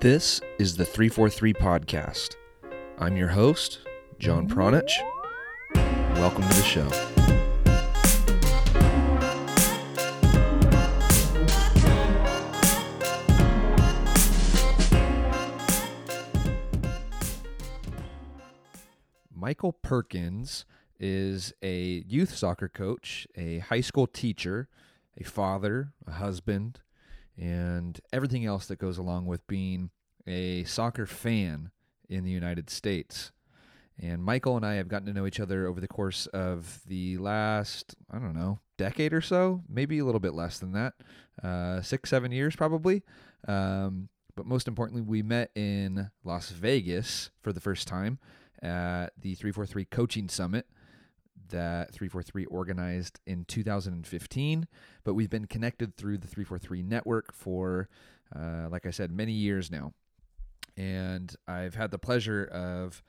This is the 343 Podcast. I'm your host, John Pranjic. Welcome to the show. Michael Perkins is a youth soccer coach, a high school teacher, a father, a husband, and everything else that goes along with being a soccer fan in the United States. And Michael and I have gotten to know each other over the course of the last, I don't know, decade or so, maybe a little bit less than that, uh, six, seven years probably. Um, but most importantly, we met in Las Vegas for the first time at the 343 Coaching Summit that 343 organized in 2015. But we've been connected through the 343 network for, uh, like I said, many years now. And I've had the pleasure of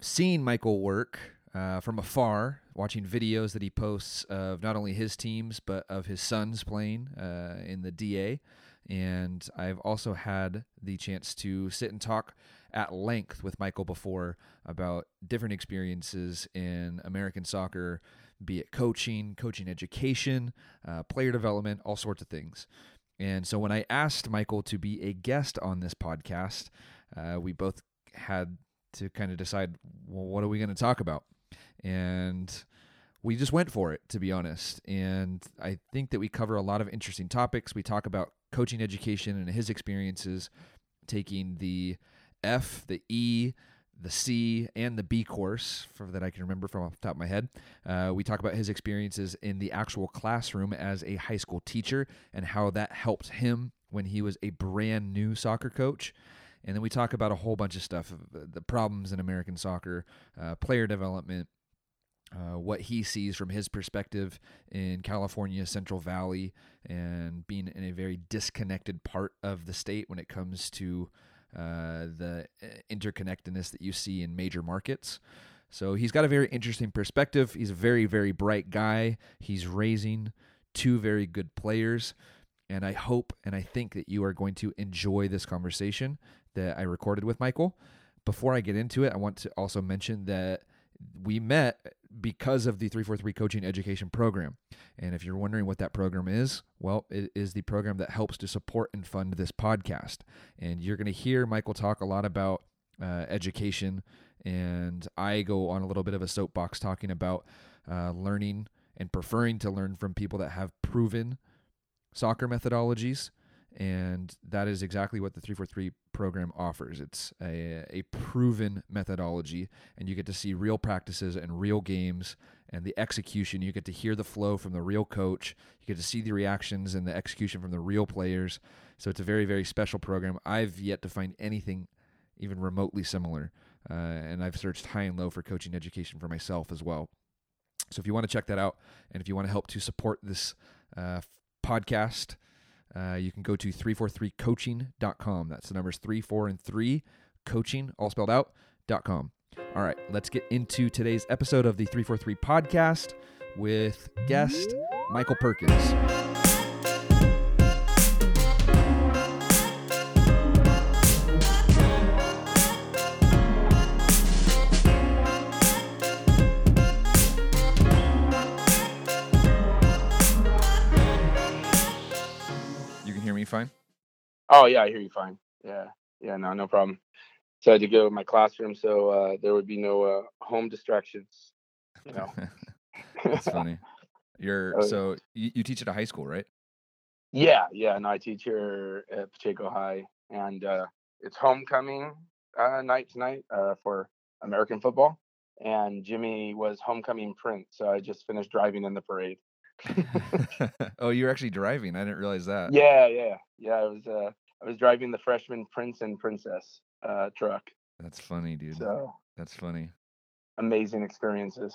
seeing Michael work uh, from afar, watching videos that he posts of not only his teams, but of his sons playing uh, in the DA. And I've also had the chance to sit and talk at length with Michael before about different experiences in American soccer, be it coaching, coaching education, uh, player development, all sorts of things. And so when I asked Michael to be a guest on this podcast, uh, we both had to kind of decide, well, what are we going to talk about? And we just went for it, to be honest. And I think that we cover a lot of interesting topics. We talk about coaching education and his experiences taking the F, the E, the C, and the B course for, that I can remember from off the top of my head. Uh, we talk about his experiences in the actual classroom as a high school teacher and how that helped him when he was a brand new soccer coach. And then we talk about a whole bunch of stuff the problems in American soccer, uh, player development, uh, what he sees from his perspective in California, Central Valley, and being in a very disconnected part of the state when it comes to uh, the uh, interconnectedness that you see in major markets. So he's got a very interesting perspective. He's a very, very bright guy. He's raising two very good players. And I hope and I think that you are going to enjoy this conversation that I recorded with Michael. Before I get into it, I want to also mention that we met because of the 343 coaching education program. And if you're wondering what that program is, well, it is the program that helps to support and fund this podcast. And you're going to hear Michael talk a lot about uh, education. And I go on a little bit of a soapbox talking about uh, learning and preferring to learn from people that have proven soccer methodologies and that is exactly what the 343 program offers. It's a, a proven methodology, and you get to see real practices and real games and the execution. You get to hear the flow from the real coach. You get to see the reactions and the execution from the real players. So it's a very, very special program. I've yet to find anything even remotely similar, uh, and I've searched high and low for coaching education for myself as well. So if you want to check that out, and if you want to help to support this uh, podcast, uh, you can go to 343coaching.com. That's the numbers 3, 4, and 3, coaching, all spelled out, dot com. All right, let's get into today's episode of the 343 podcast with guest Michael Perkins. Fine? Oh yeah, I hear you fine. Yeah, yeah, no, no problem. So I had to go to my classroom so uh, there would be no uh, home distractions. You know. That's funny. You're oh, so you, you teach at a high school, right? Yeah, yeah. No, I teach here at Pacheco High, and uh, it's homecoming uh, night tonight uh, for American football. And Jimmy was homecoming prince, so I just finished driving in the parade. oh, you're actually driving. I didn't realize that. Yeah, yeah, yeah. I was uh, I was driving the freshman prince and princess uh, truck. That's funny, dude. So that's funny. Amazing experiences.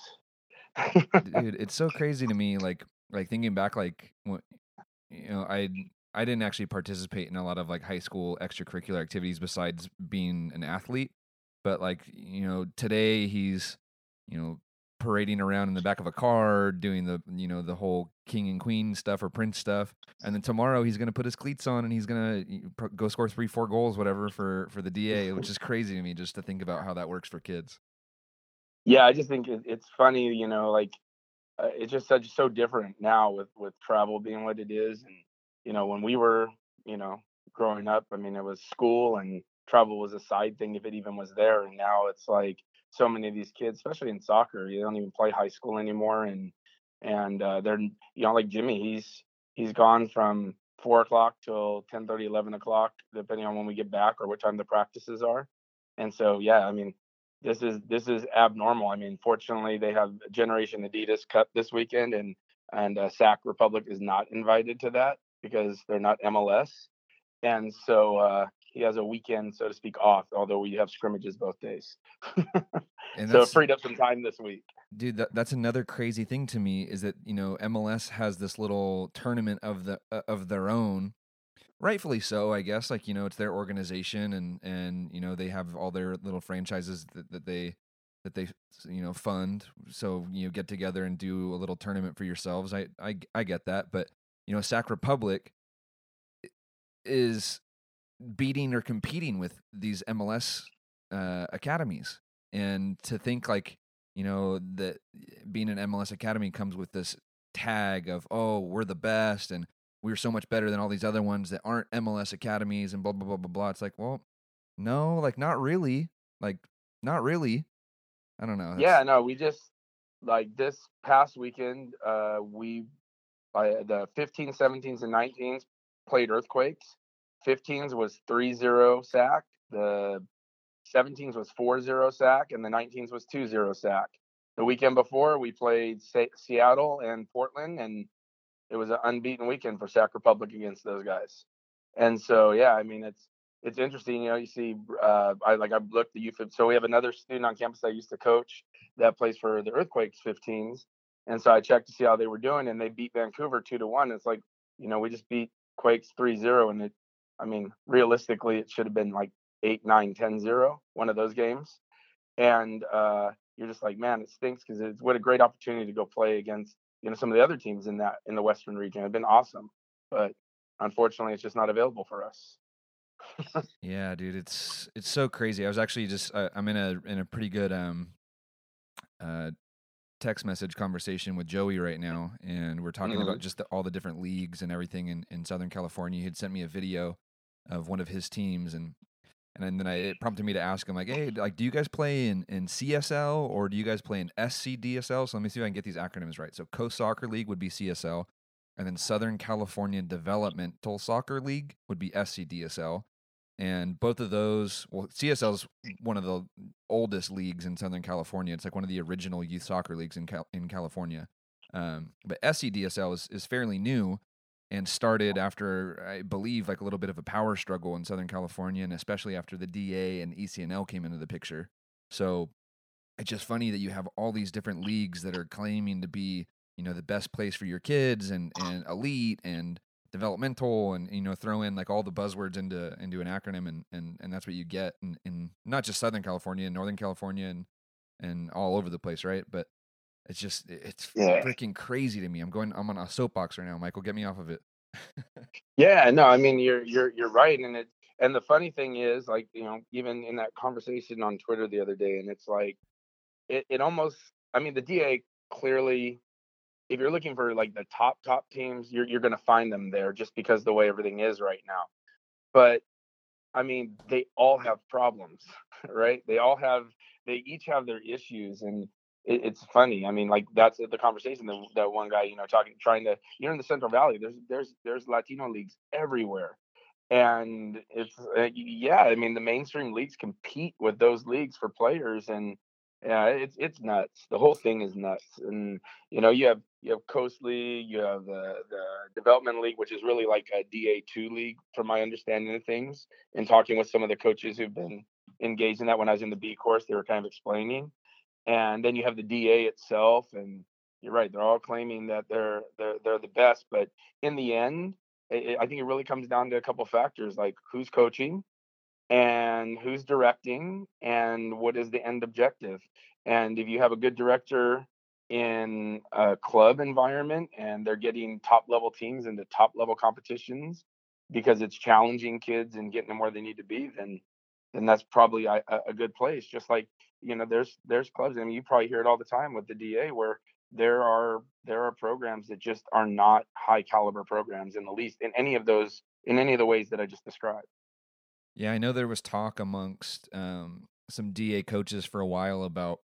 dude, it's so crazy to me. Like, like thinking back, like, you know, I I didn't actually participate in a lot of like high school extracurricular activities besides being an athlete. But like, you know, today he's, you know, parading around in the back of a car doing the you know the whole king and queen stuff or prince stuff and then tomorrow he's going to put his cleats on and he's going to go score three four goals whatever for for the da which is crazy to me just to think about how that works for kids. Yeah i just think it's funny you know like uh, it's just such so different now with with travel being what it is and you know when we were you know growing up i mean it was school and travel was a side thing if it even was there and now it's like so many of these kids, especially in soccer, you don't even play high school anymore, and and uh, they're you know like Jimmy, he's he's gone from four o'clock till 10 30 11 o'clock depending on when we get back or what time the practices are. And so yeah i mean this is this is abnormal. I mean fortunately they have generation adidas cup this weekend and and uh, sac republic is not invited to that because they're not mls and so uh, he has a weekend, so to speak, off. Although we have scrimmages both days, so it freed up some time this week. Dude, that, that's another crazy thing to me is that you know MLS has this little tournament of the uh, of their own, rightfully so, I guess. Like you know, it's their organization, and and you know they have all their little franchises that, that they that they you know fund. So you know, get together and do a little tournament for yourselves. I I I get that, but you know, Sac Republic is beating or competing with these MLS uh, academies. And to think like, you know, that being an MLS academy comes with this tag of, oh, we're the best and we're so much better than all these other ones that aren't MLS academies and blah, blah, blah, blah, blah. It's like, well, no, like not really. Like, not really. I don't know. That's... Yeah, no, we just, like this past weekend, uh, we, by the 15s, 17s, and 19s played Earthquakes 15s was 3-0 sack. The 17s was 4-0 sack, and the 19s was 2-0 sack. The weekend before, we played Seattle and Portland, and it was an unbeaten weekend for Sac Republic against those guys. And so, yeah, I mean, it's it's interesting. You know, you see, uh, I like I looked the youth. So we have another student on campus I used to coach that plays for the Earthquakes 15s, and so I checked to see how they were doing, and they beat Vancouver two to one. It's like, you know, we just beat Quakes 3-0, and it I mean, realistically, it should have been like 8, 9, 10, 0, one of those games. And uh, you're just like, man, it stinks because it's what a great opportunity to go play against, you know, some of the other teams in that, in the Western region. It'd been awesome. But unfortunately, it's just not available for us. yeah, dude, it's it's so crazy. I was actually just uh, I'm in a in a pretty good um uh text message conversation with Joey right now, and we're talking mm-hmm. about just the, all the different leagues and everything in, in Southern California. He had sent me a video of one of his teams and and then I, it prompted me to ask him like, hey, like, do you guys play in, in CSL or do you guys play in SCDSL? So let me see if I can get these acronyms right. So Coast Soccer League would be CSL, and then Southern California Developmental Soccer League would be SCDSL. And both of those, well, CSL is one of the oldest leagues in Southern California. It's like one of the original youth soccer leagues in Cal- in California. Um, but SCDSL is, is fairly new, and started after I believe like a little bit of a power struggle in Southern California, and especially after the DA and ECNL came into the picture. So it's just funny that you have all these different leagues that are claiming to be you know the best place for your kids and and elite and developmental and you know throw in like all the buzzwords into into an acronym and and and that's what you get in, in not just Southern California, and Northern California, and and all over the place, right? But it's just it's yeah. freaking crazy to me. I'm going. I'm on a soapbox right now, Michael. Get me off of it. yeah, no, I mean you're you're you're right, and it and the funny thing is, like you know, even in that conversation on Twitter the other day, and it's like it it almost. I mean, the DA clearly, if you're looking for like the top top teams, you're you're going to find them there just because the way everything is right now. But I mean, they all have problems, right? They all have they each have their issues and it, it's funny. I mean, like that's the conversation that, that one guy, you know, talking, trying to, you're in the Central Valley. There's there's there's Latino leagues everywhere, and it's uh, yeah. I mean, the mainstream leagues compete with those leagues for players, and yeah, it's it's nuts. The whole thing is nuts, and you know, you have you have Coast League, you have the the Development League, which is really like a DA two league, from my understanding of things. And talking with some of the coaches who've been engaged in that when I was in the B course, they were kind of explaining and then you have the DA itself, and you're right; they're all claiming that they're they're they're the best. But in the end, it, I think it really comes down to a couple factors, like who's coaching, and who's directing, and what is the end objective. And if you have a good director in a club environment and they're getting top level teams into top level competitions because it's challenging kids and getting them where they need to be, then then that's probably a, a good place. Just like you know, there's there's clubs. I mean, you probably hear it all the time with the DA where there are there are programs that just are not high caliber programs in the least in any of those in any of the ways that I just described. Yeah, I know there was talk amongst um, some DA coaches for a while about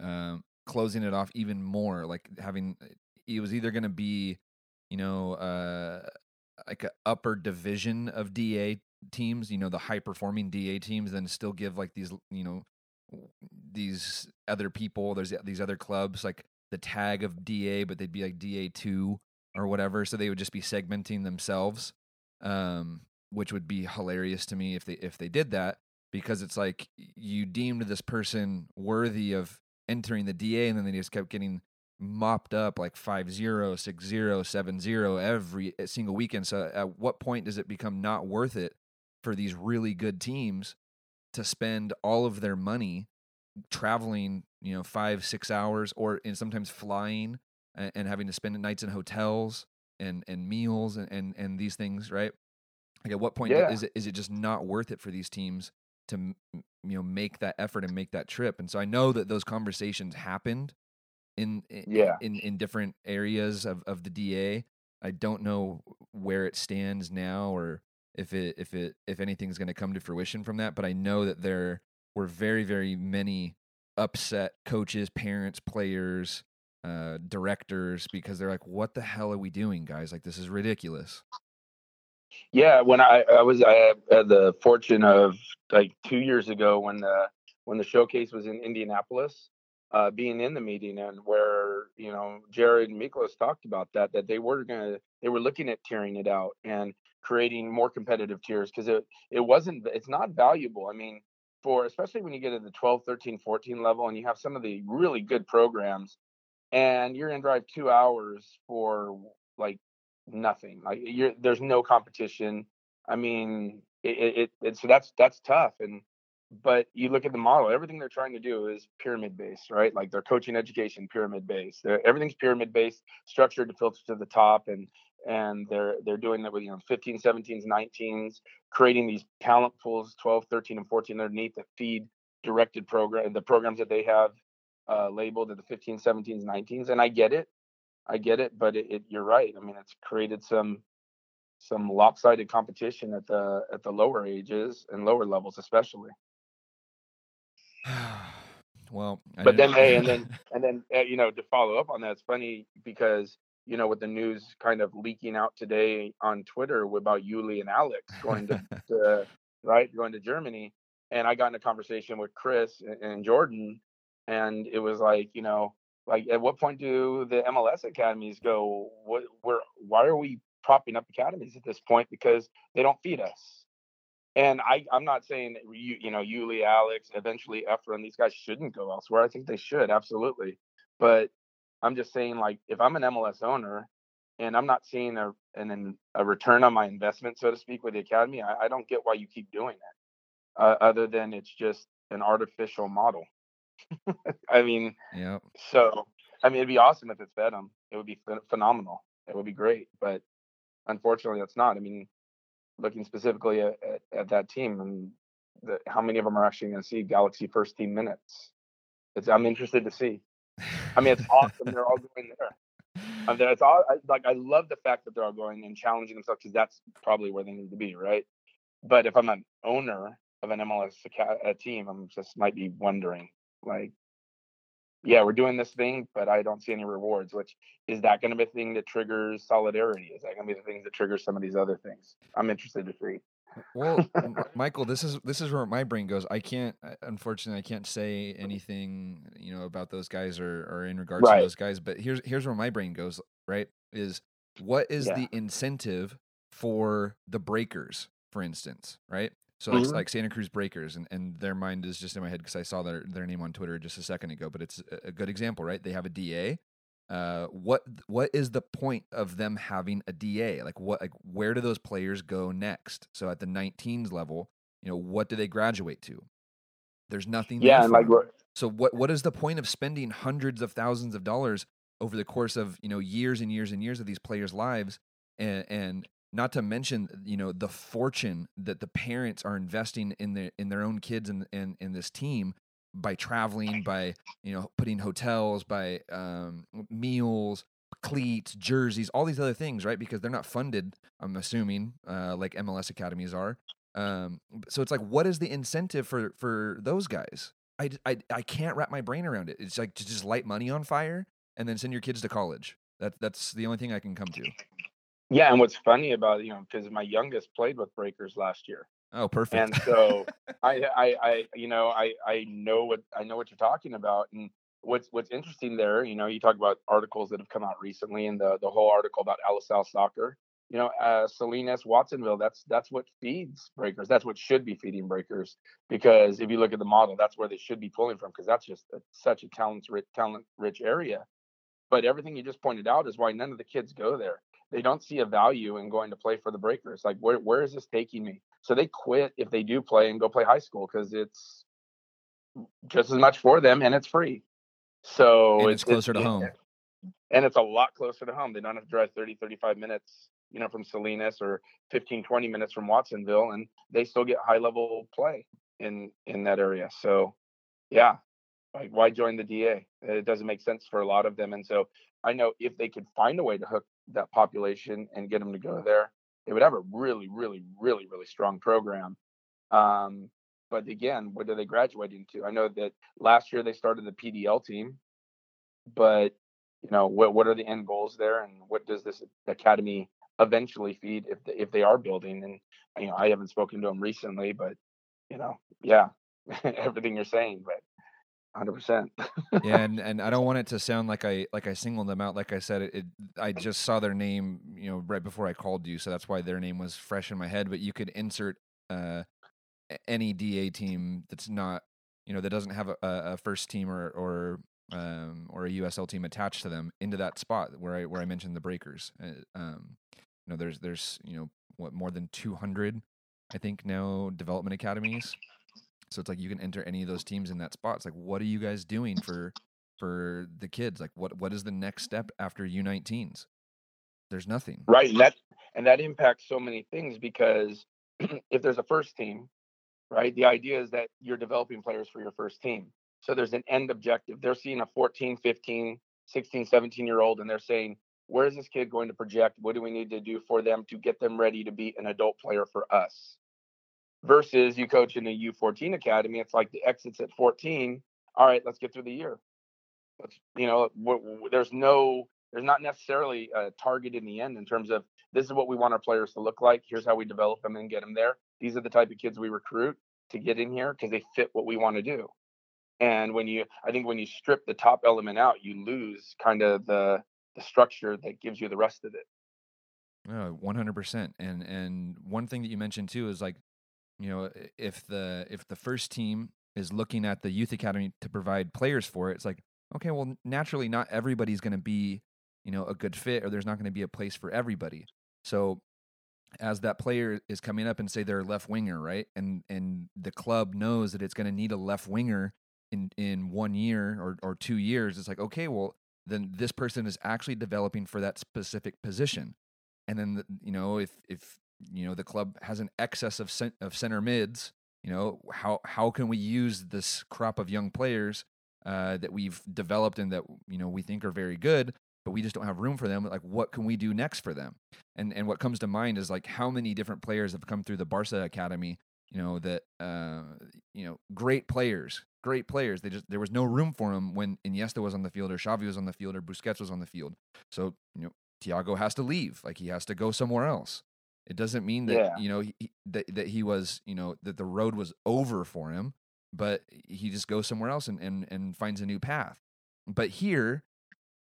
um, closing it off even more, like having it was either going to be, you know, uh, like a upper division of DA teams, you know, the high performing DA teams, then still give like these, you know, these other people, there's these other clubs like the tag of DA, but they'd be like DA two or whatever. So they would just be segmenting themselves, um, which would be hilarious to me if they if they did that because it's like you deemed this person worthy of entering the DA, and then they just kept getting mopped up like 5 0, 6 0, 7 0 every eh, single weekend. So at what point does it become not worth it for these really good teams to spend all of their money traveling, you know, five, six hours or and sometimes flying and, and having to spend nights in hotels and, and meals and, and, and these things, right? Like at what point yeah. is it is it just not worth it for these teams to you know make that effort and make that trip? And so I know that those conversations happened in yeah in in different areas of of the DA. I don't know where it stands now or if it if it if anything's going to come to fruition from that, but I know that there were very very many upset coaches, parents, players, uh, directors because they're like, "What the hell are we doing, guys? Like this is ridiculous." Yeah, when I I was I had the fortune of like two years ago when the when the showcase was in Indianapolis, uh, being in the meeting and where you know Jared and Micklos talked about that that they were gonna they were looking at tearing it out and creating more competitive tiers because it it wasn't it's not valuable. I mean, for especially when you get to the 12, 13, 14 level and you have some of the really good programs and you're gonna drive two hours for like nothing. Like you're there's no competition. I mean, it, it, it so that's that's tough and but you look at the model everything they're trying to do is pyramid based right like their coaching education pyramid based everything's pyramid based structured to filter to the top and and they're they're doing that with you know 15 17s 19s creating these talent pools 12 13 and 14 underneath that feed directed program the programs that they have uh, labeled at the 15 17s 19s and i get it. I get it but it, it, you're right. I mean it's created some some lopsided competition at the at the lower ages and lower levels especially. Well, I but then hey, and then and then uh, you know to follow up on that, it's funny because you know with the news kind of leaking out today on Twitter about Yuli and Alex going to, to right going to Germany, and I got in a conversation with Chris and, and Jordan, and it was like you know like at what point do the MLS academies go? What where why are we propping up academies at this point because they don't feed us? And I, I'm not saying that you, you know, Yuli, Alex, eventually Efren, these guys shouldn't go elsewhere. I think they should absolutely, but I'm just saying, like, if I'm an MLS owner and I'm not seeing a an, a return on my investment, so to speak, with the academy, I, I don't get why you keep doing that. uh, other than it's just an artificial model. I mean, yeah. So, I mean, it'd be awesome if it fed them. It would be phenomenal. It would be great, but unfortunately, that's not. I mean, looking specifically at, at, at that team and the, how many of them are actually going to see Galaxy first team minutes. It's, I'm interested to see. I mean, it's awesome. they're all going there. I mean, it's all I, like I love the fact that they're all going and challenging themselves because that's probably where they need to be, right? But if I'm an owner of an MLS a team, I'm just might be wondering, like, yeah, we're doing this thing, but I don't see any rewards. Which is that going to be the thing that triggers solidarity? Is that going to be the things that trigger some of these other things? I'm interested to see. Well, Michael, this is this is where my brain goes. I can't, unfortunately, I can't say anything, you know, about those guys or or in regards right. to those guys. But here's here's where my brain goes. Right, is what is yeah. the incentive for the breakers, for instance? Right, so like, mm-hmm. like Santa Cruz Breakers, and, and their mind is just in my head because I saw their their name on Twitter just a second ago. But it's a good example, right? They have a DA. Uh, what what is the point of them having a DA? Like what like where do those players go next? So at the 19s level, you know, what do they graduate to? There's nothing. Yeah, and like So what what is the point of spending hundreds of thousands of dollars over the course of you know years and years and years of these players' lives, and, and not to mention you know the fortune that the parents are investing in their in their own kids and in, in this team by traveling, by you know putting hotels, by um, meals, cleats, jerseys, all these other things, right? Because they're not funded. I'm assuming uh, like MLS academies are. Um, so it's like, what is the incentive for for those guys? I, I I can't wrap my brain around it. It's like to just light money on fire and then send your kids to college. That that's the only thing I can come to. yeah, and what's funny about you know, because my youngest played with Breakers last year, Oh, perfect. and so I, I, I, you know, I, I know what I know what you're talking about, and what's what's interesting there, you know, you talk about articles that have come out recently, and the the whole article about LSL soccer, you know, uh, Salinas, Watsonville, that's that's what feeds Breakers. That's what should be feeding Breakers, because if you look at the model, that's where they should be pulling from, because that's just a, such a talent rich talent rich area. But everything you just pointed out is why none of the kids go there. They don't see a value in going to play for the Breakers. Like, where where is this taking me? So they quit if they do play and go play high school because it's just as much for them and it's free. So And it's closer to it- home. And it's a lot closer to home. They don't have to drive 30, 35 minutes, you know, from Salinas or 15, 20 minutes from Watsonville, and they still get high level play in in that area. So yeah, like why join the DA? It doesn't make sense for a lot of them. And so I know if they could find a way to hook that population and get them to go there, they would have a really, really, really, really strong program. Um, but again, what are they graduating to? I know that last year they started the PDL team, but you know what what are the end goals there, and what does this academy eventually feed if if they are building? And you know, I haven't spoken to them recently, but you know, yeah, everything you're saying, but 100. percent yeah, and, and I don't want it to sound like I like I singled them out. Like I said, it, it I just saw their name, you know, right before I called you, so that's why their name was fresh in my head. But you could insert uh, any DA team that's not, you know, that doesn't have a, a first team or or um, or a USL team attached to them into that spot where I where I mentioned the Breakers. Uh, um, you know, there's there's you know what more than 200, I think now development academies. So it's like you can enter any of those teams in that spot. It's like, what are you guys doing for for the kids? Like, what what is the next step after U19s? There's nothing. right and that and that impacts so many things because if there's a first team right the idea is that you're developing players for your first team so there's an end objective they're seeing a 14 15 16 17 year old and they're saying where is this kid going to project what do we need to do for them to get them ready to be an adult player for us versus you coach in a u14 academy it's like the exits at 14 all right let's get through the year. Let's you know there's no there's not necessarily a target in the end in terms of this is what we want our players to look like. Here's how we develop them and get them there. These are the type of kids we recruit to get in here because they fit what we want to do. And when you i think when you strip the top element out you lose kind of the the structure that gives you the rest of it. No, one hundred percent. And and one thing that you mentioned too is like, you know, if the if the first team is looking at the youth academy to provide players for it, it's like, okay, well, naturally, not everybody's going to be, you know, a good fit, or there's not going to be a place for everybody. So, as that player is coming up and say they're a left winger, right, and and the club knows that it's going to need a left winger in in one year or or two years, it's like, okay, well, then this person is actually developing for that specific position and then the, you know if if you know the club has an excess of cent- of center mids you know how how can we use this crop of young players uh, that we've developed and that you know we think are very good but we just don't have room for them like what can we do next for them and and what comes to mind is like how many different players have come through the Barca academy you know that uh, you know great players great players they just there was no room for them when Iniesta was on the field or Xavi was on the field or Busquets was on the field so you know Thiago has to leave. Like he has to go somewhere else. It doesn't mean that Yeah. you know he, that that he was you know that the road was over for him, but he just goes somewhere else and and and finds a new path. But here,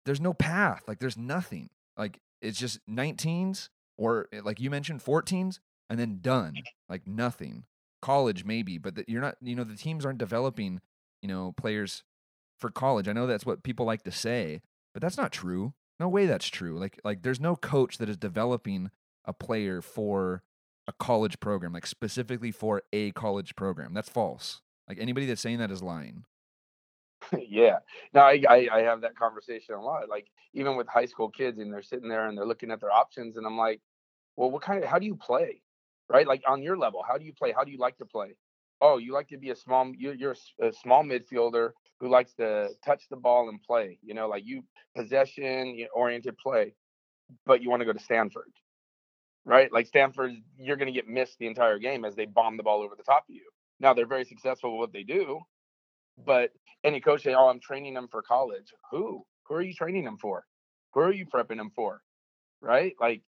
there's no path. Like there's nothing. Like it's just 19s or eh, like you mentioned 14s and then done. Like nothing. College maybe, but that you're not. You know the teams aren't developing. You know players for college. I know that's what people like to say, but that's not true. No way that's true. Like like there's no coach that is developing a player for a college program, like specifically for a college program. That's false. Like anybody that's saying that is lying. yeah. No, I, I I have that conversation a lot. Like even with high school kids, and they're sitting there and they're looking at their options, and I'm like, well, what kind of how do you play, right? Like on your level, how do you play? How do you like to play? Oh, you like to be a small you're, you're a small midfielder who likes to touch the ball and play. You know, like you possession oriented play, but you want to go to Stanford, right? Like Stanford, you're going to get missed the entire game as they bomb the ball over the top of you. Now they're very successful with what they do, but any coach say, "Oh, I'm training them for college." Who? Who are you training them for? Who are you prepping them for? Right? Like,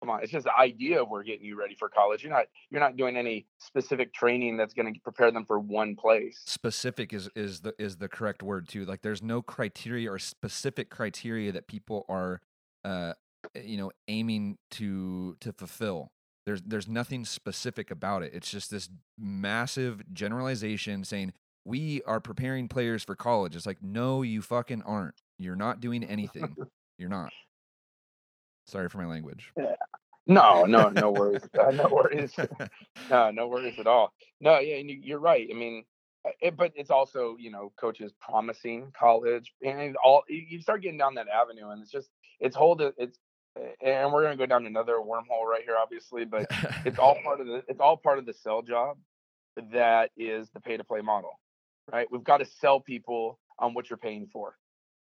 come on, it's just the idea of we're getting you ready for college. You're not you're not doing any specific training that's going to prepare them for one place. Specific is is the is the correct word too. Like, there's no criteria or specific criteria that people are, uh, you know, aiming to to fulfill. There's there's nothing specific about it. It's just this massive generalization saying we are preparing players for college. It's like, no, you fucking aren't. You're not doing anything. You're not. Sorry for my language. Yeah. No, no, no worries. Uh, no worries. no, no worries at all. No, yeah, and you're right. I mean, uh, it, but it's also you know coaches promising college and all. You start getting down that avenue, and it's just it's hold it. It's and we're gonna go down another wormhole right here, obviously, but it's all part of the it's all part of the sell job that is the pay to play model right? We've got to sell people on what you're paying for,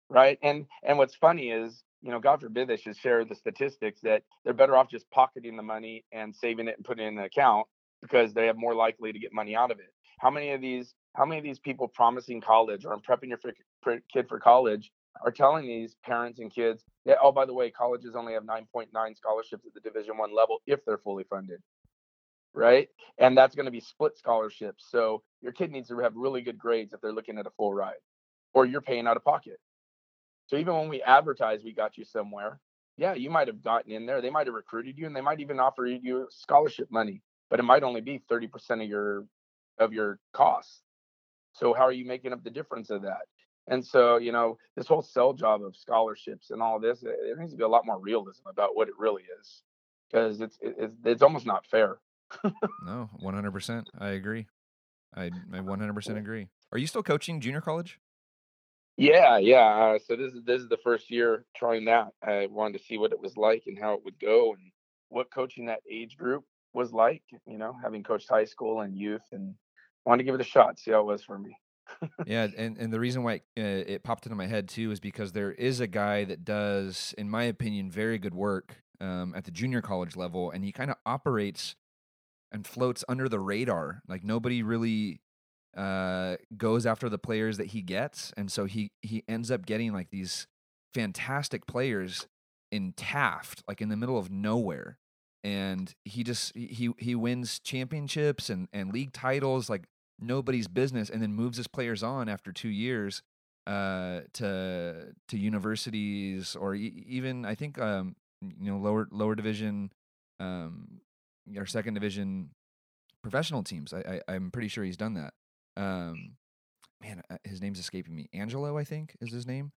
right? And and what's funny is, you know, God forbid they should share the statistics that they're better off just pocketing the money and saving it and putting it in an account because they have more likely to get money out of it. How many of these how many of these people promising college or I'm prepping your kid for college are telling these parents and kids that oh by the way colleges only have 9.9 scholarships at the division one level if they're fully funded right? And that's going to be split scholarships. So your kid needs to have really good grades if they're looking at a full ride, or you're paying out of pocket. So even when we advertise we got you somewhere, yeah, you might have gotten in there. They might have recruited you, and they might even offer you scholarship money, but it might only be thirty percent of your of your costs. So how are you making up the difference of that? And so, you know, this whole sell job of scholarships and all this, there needs to be a lot more realism about what it really is, because it's it's it's almost not fair no, 100%. I agree. I, I 100% agree. Are you still coaching junior college? Yeah, yeah. Uh, so this is this is the first year trying that. I wanted to see what it was like and how it would go, and what coaching that age group was like. You know, having coached high school and youth, and wanted to give it a shot, see how it was for me. Yeah, and and the reason why it, uh, it popped into my head too is because there is a guy that does, in my opinion, very good work um, at the junior college level, and he kind of operates and floats under the radar. Like nobody really uh, goes after the players that he gets, and so he he ends up getting like these fantastic players in Taft, like in the middle of nowhere, and he just he he wins championships and and league titles like nobody's business, and then moves his players on after two years uh, to to universities or e- even I think um, you know lower lower division um, or second division professional teams. I, I am pretty sure he's done that. Um, man, uh, his name's escaping me. Angelo, I think, is his name.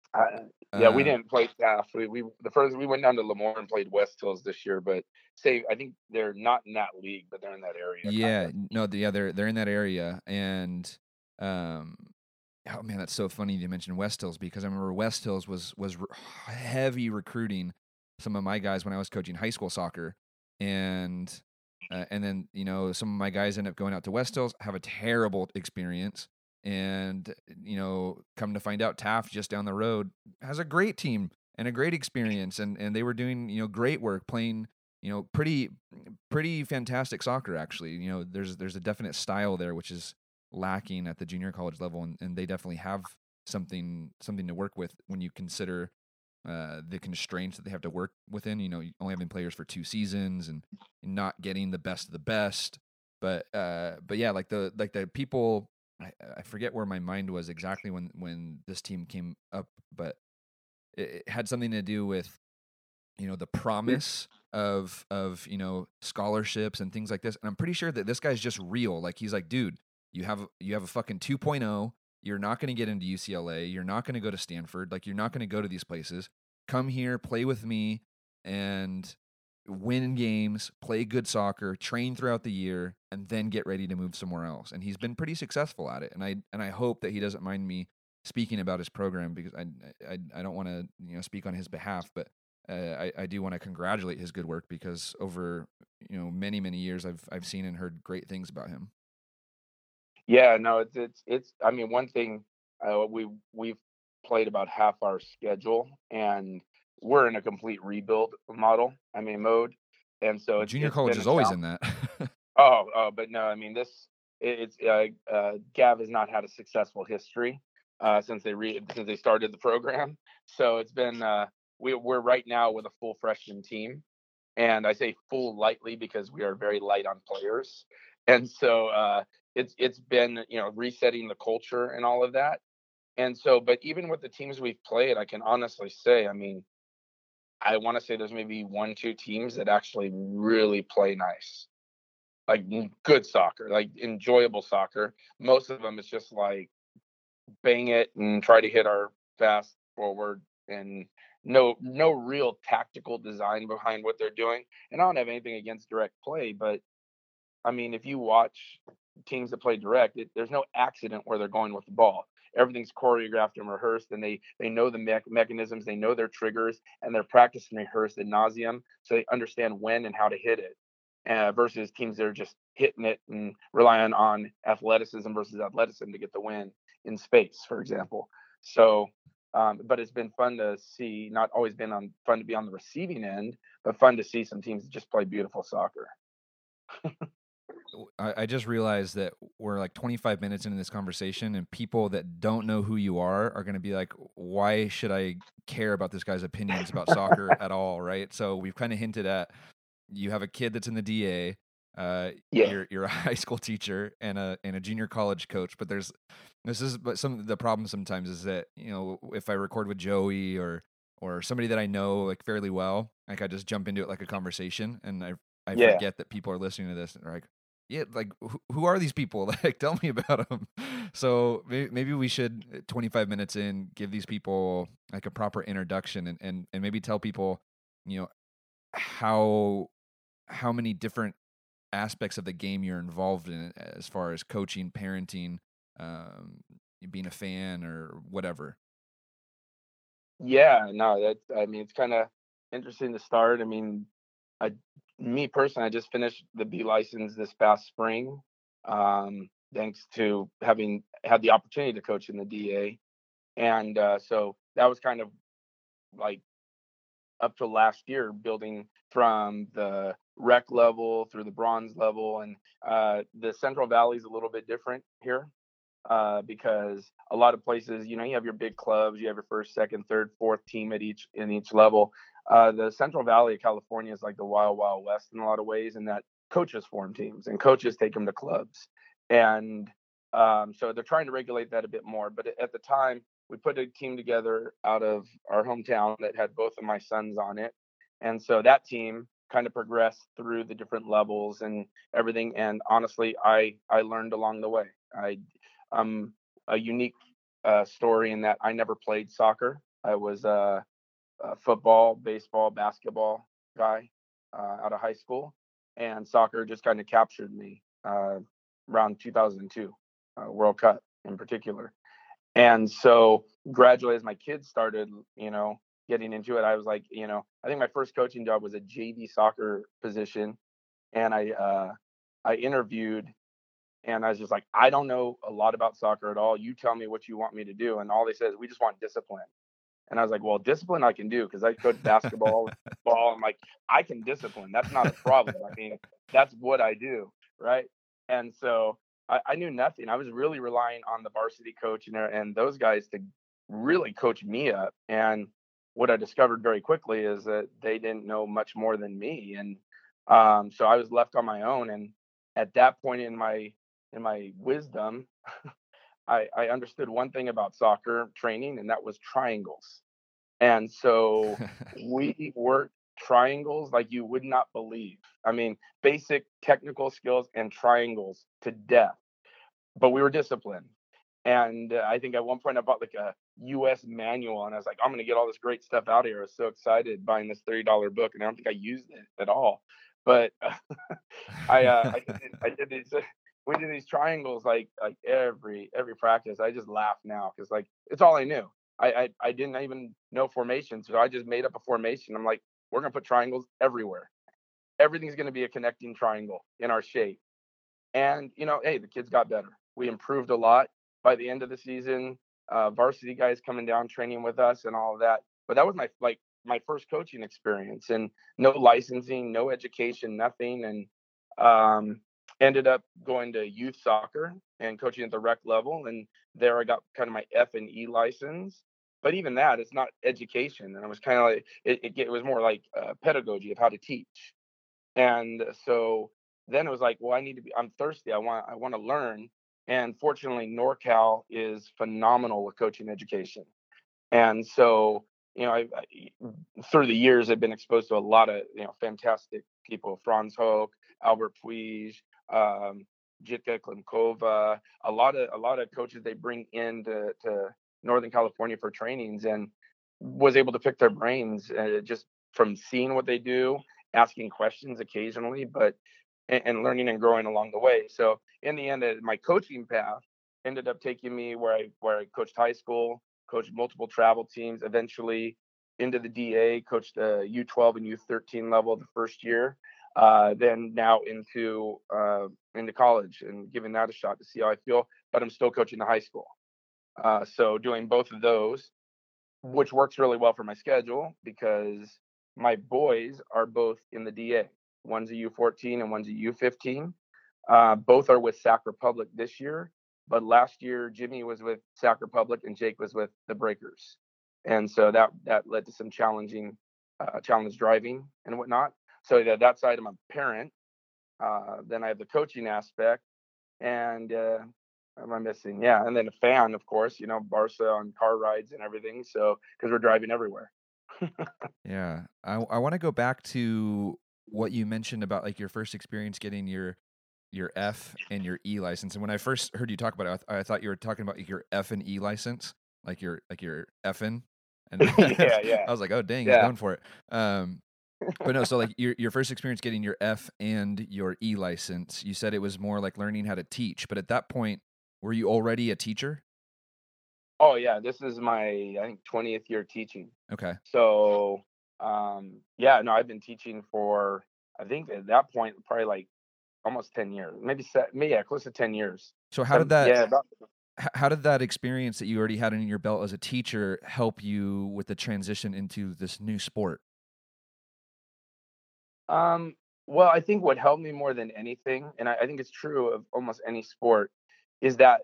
Yeah, uh, we didn't play Taft. We, we the first we went down to Lemoore and played West Hills this year, but say I think they're not in that league, but they're in that area. Yeah, no, yeah, they're they're in that area, and um, oh man, that's so funny you mentioned West Hills because I remember West Hills was was re- heavy recruiting some of my guys when I was coaching high school soccer, and uh, and then, you know, some of my guys end up going out to West Hills, have a terrible experience. And, you know, come to find out Taft just down the road has a great team and a great experience. And, and they were doing, you know, great work playing, you know, pretty, pretty fantastic soccer, actually. You know, there's, there's a definite style there, which is lacking at the junior college level. And, and they definitely have something, something to work with when you consider uh, the constraints that they have to work within. You know, only having players for two seasons and not getting the best of the best. But uh, but yeah, like the like the people, I, I forget where my mind was exactly when when this team came up, but it, it had something to do with you know the mm-hmm. promise of of you know scholarships and things like this. And I'm pretty sure that this guy's just real. Like he's like, dude, you have you have a fucking 2.0 you're not going to get into UCLA. You're not going to go to Stanford. Like, you're not going to go to these places. Come here, play with me, and win games, play good soccer, train throughout the year, and then get ready to move somewhere else. And he's been pretty successful at it. And I and I hope that he doesn't mind me speaking about his program because I I, I don't want to you know speak on his behalf, but uh, I I do want to congratulate his good work because over you know many many years I've I've seen and heard great things about him. Yeah, no, it's it's it's. I mean, one thing uh, we we've played about half our schedule, and we're in a complete rebuild model. I mean, mode, and so it's, junior it's college is always in that. oh, oh, but no, I mean this. It, it's uh, uh, Gav has not had a successful history uh, since they re- since they started the program. So it's been uh, we, we're right now with a full freshman team, and I say full lightly because we are very light on players, and so uh, it's it's been you know resetting the culture and all of that. And so, but even with the teams we've played, I can honestly say, I mean, I want to say there's maybe one, two teams that actually really play nice, like good soccer, like enjoyable soccer. Most of them, it's just like bang it and try to hit our fast forward and no no real tactical design behind what they're doing. And I don't have anything against direct play, but I mean, if you watch teams that play direct, it, there's no accident where they're going with the ball. Everything's choreographed and rehearsed, and they they know the me- mechanisms, they know their triggers, and they're practiced and rehearsed ad nauseum, so they understand when and how to hit it. Uh, versus teams that are just hitting it and relying on athleticism versus athleticism to get the win in space, for example. So, um, but it's been fun to see. Not always been on fun to be on the receiving end, but fun to see some teams just play beautiful soccer. I, I just realized that we're like 25 minutes into this conversation, and people that don't know who you are are going to be like, "Why should I care about this guy's opinions about soccer at all?" Right? So we've kind of hinted at you have a kid that's in the DA. Uh, yeah. you're you're a high school teacher and a and a junior college coach, but there's this is but some the problem sometimes is that you know if I record with Joey or or somebody that I know like fairly well, like I just jump into it like a conversation, and I I yeah. forget that people are listening to this and like yeah, like who, are these people? Like, tell me about them. So maybe, we should, uh, 25 minutes in, give these people like a proper introduction and, and, and maybe tell people, you know, how, how many different aspects of the game you're involved in as far as coaching, parenting, um, being a fan or whatever. Yeah, no, that, I mean, it's kind of interesting to start. I mean, I me personally, I just finished the B license this past spring, um, thanks to having had the opportunity to coach in the DA, and uh, so that was kind of like up to last year, building from the rec level through the bronze level, and uh, the Central Valley is a little bit different here. Uh, because a lot of places, you know, you have your big clubs, you have your first, second, third, fourth team at each in each level, uh, the Central Valley of California is like the wild, wild west in a lot of ways, in that coaches form teams and coaches take them to clubs. And um, so they're trying to regulate that a bit more. But at the time, we put a team together out of our hometown that had both of my sons on it. And so that team kind of progressed through the different levels and everything. And honestly, I I learned along the way. I um a unique uh, story in that I never played soccer. I was uh, football, baseball, basketball guy uh, out of high school, and soccer just kind of captured me uh, around 2002 uh, World Cup in particular. And so gradually, as my kids started, you know, getting into it, I was like, you know, I think my first coaching job was a JV soccer position, and I uh, I interviewed and I was just like, I don't know a lot about soccer at all. You tell me what you want me to do. And all they said is, we just want discipline. And I was like, well, discipline I can do because I coach basketball, ball. I'm like, I can discipline. That's not a problem. I mean, that's what I do. Right. And so I, I, knew nothing. I was really relying on the varsity coach and, and those guys to really coach me up. And what I discovered very quickly is that they didn't know much more than me. And um, so I was left on my own. And at that point in my in my wisdom, I, I understood one thing about soccer training, and that was triangles. And so we worked triangles like you would not believe. I mean, basic technical skills and triangles to death. But we were disciplined. And uh, I think at one point I bought like a U.S. manual, and I was like, I'm gonna get all this great stuff out of here. I was so excited buying this thirty dollar book, and I don't think I used it at all. But uh, I, uh, I, did, I did these. We did these triangles like like every every practice. I just laugh now because like it's all I knew. I, I I didn't even know formation, so I just made up a formation. I'm like, we're gonna put triangles everywhere. Everything's gonna be a connecting triangle in our shape. And you know, hey, the kids got better. We improved a lot by the end of the season. Uh, varsity guys coming down training with us and all of that. But that was my like my first coaching experience, and no licensing, no education, nothing, and um, ended up going to youth soccer and coaching at the rec level and there i got kind of my f and e license. But even that it's not education and i was kind of like it, it, it was more like uh, pedagogy of how to teach. And so then it was like well i need to be i'm thirsty i want i want to learn and fortunately norcal is phenomenal with coaching education. And so you know I, I, through the years i've been exposed to a lot of you know fantastic people frans hoek albert puig um, Jitka Klimkova, a lot of a lot of coaches they bring in to, to Northern California for trainings, and was able to pick their brains uh, just from seeing what they do, asking questions occasionally, but and, and, learning and growing along the way. So in the end, uh, my coaching path ended up taking me where I where I coached high school, coached multiple travel teams, eventually into the DA, coached the U12 and U13 level the first year, uh, then now into uh, into college and giving that a shot to see how I feel. But I'm still coaching the high school, uh, so doing both of those, which works really well for my schedule because my boys are both in the DA. One's a U14 and one's a U15. Uh, both are with Sac Republic this year, but last year Jimmy was with Sac Republic and Jake was with the Breakers, and so that that led to some challenging uh, challenge driving and whatnot. So yeah, that side I'm a parent. Uh, then I have the coaching aspect, and uh, am I missing? Yeah, and then a fan, of course. You know, Barca on car rides and everything. So because we're driving everywhere. yeah, I I want to go back to what you mentioned about like your first experience getting your your F and your E license. And when I first heard you talk about it, I, th- I thought you were talking about your F and E license, like your like your effing. And yeah, yeah. I was like, oh dang, yeah. he's going for it. Um, but no, so like your your first experience getting your F and your E license, you said it was more like learning how to teach. But at that point, were you already a teacher? Oh yeah, this is my I think 20th year teaching. Okay. So um yeah, no, I've been teaching for I think at that point probably like almost 10 years. Maybe set maybe yeah, close to 10 years. So how did that yeah, about, how did that experience that you already had in your belt as a teacher help you with the transition into this new sport? Um, well, I think what helped me more than anything, and I, I think it's true of almost any sport, is that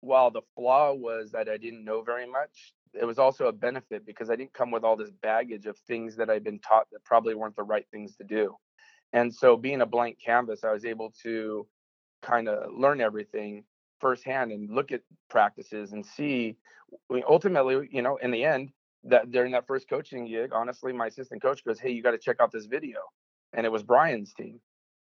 while the flaw was that I didn't know very much, it was also a benefit because I didn't come with all this baggage of things that I'd been taught that probably weren't the right things to do. And so, being a blank canvas, I was able to kind of learn everything firsthand and look at practices and see. Ultimately, you know, in the end, that during that first coaching gig, honestly, my assistant coach goes, "Hey, you got to check out this video." And it was Brian's team.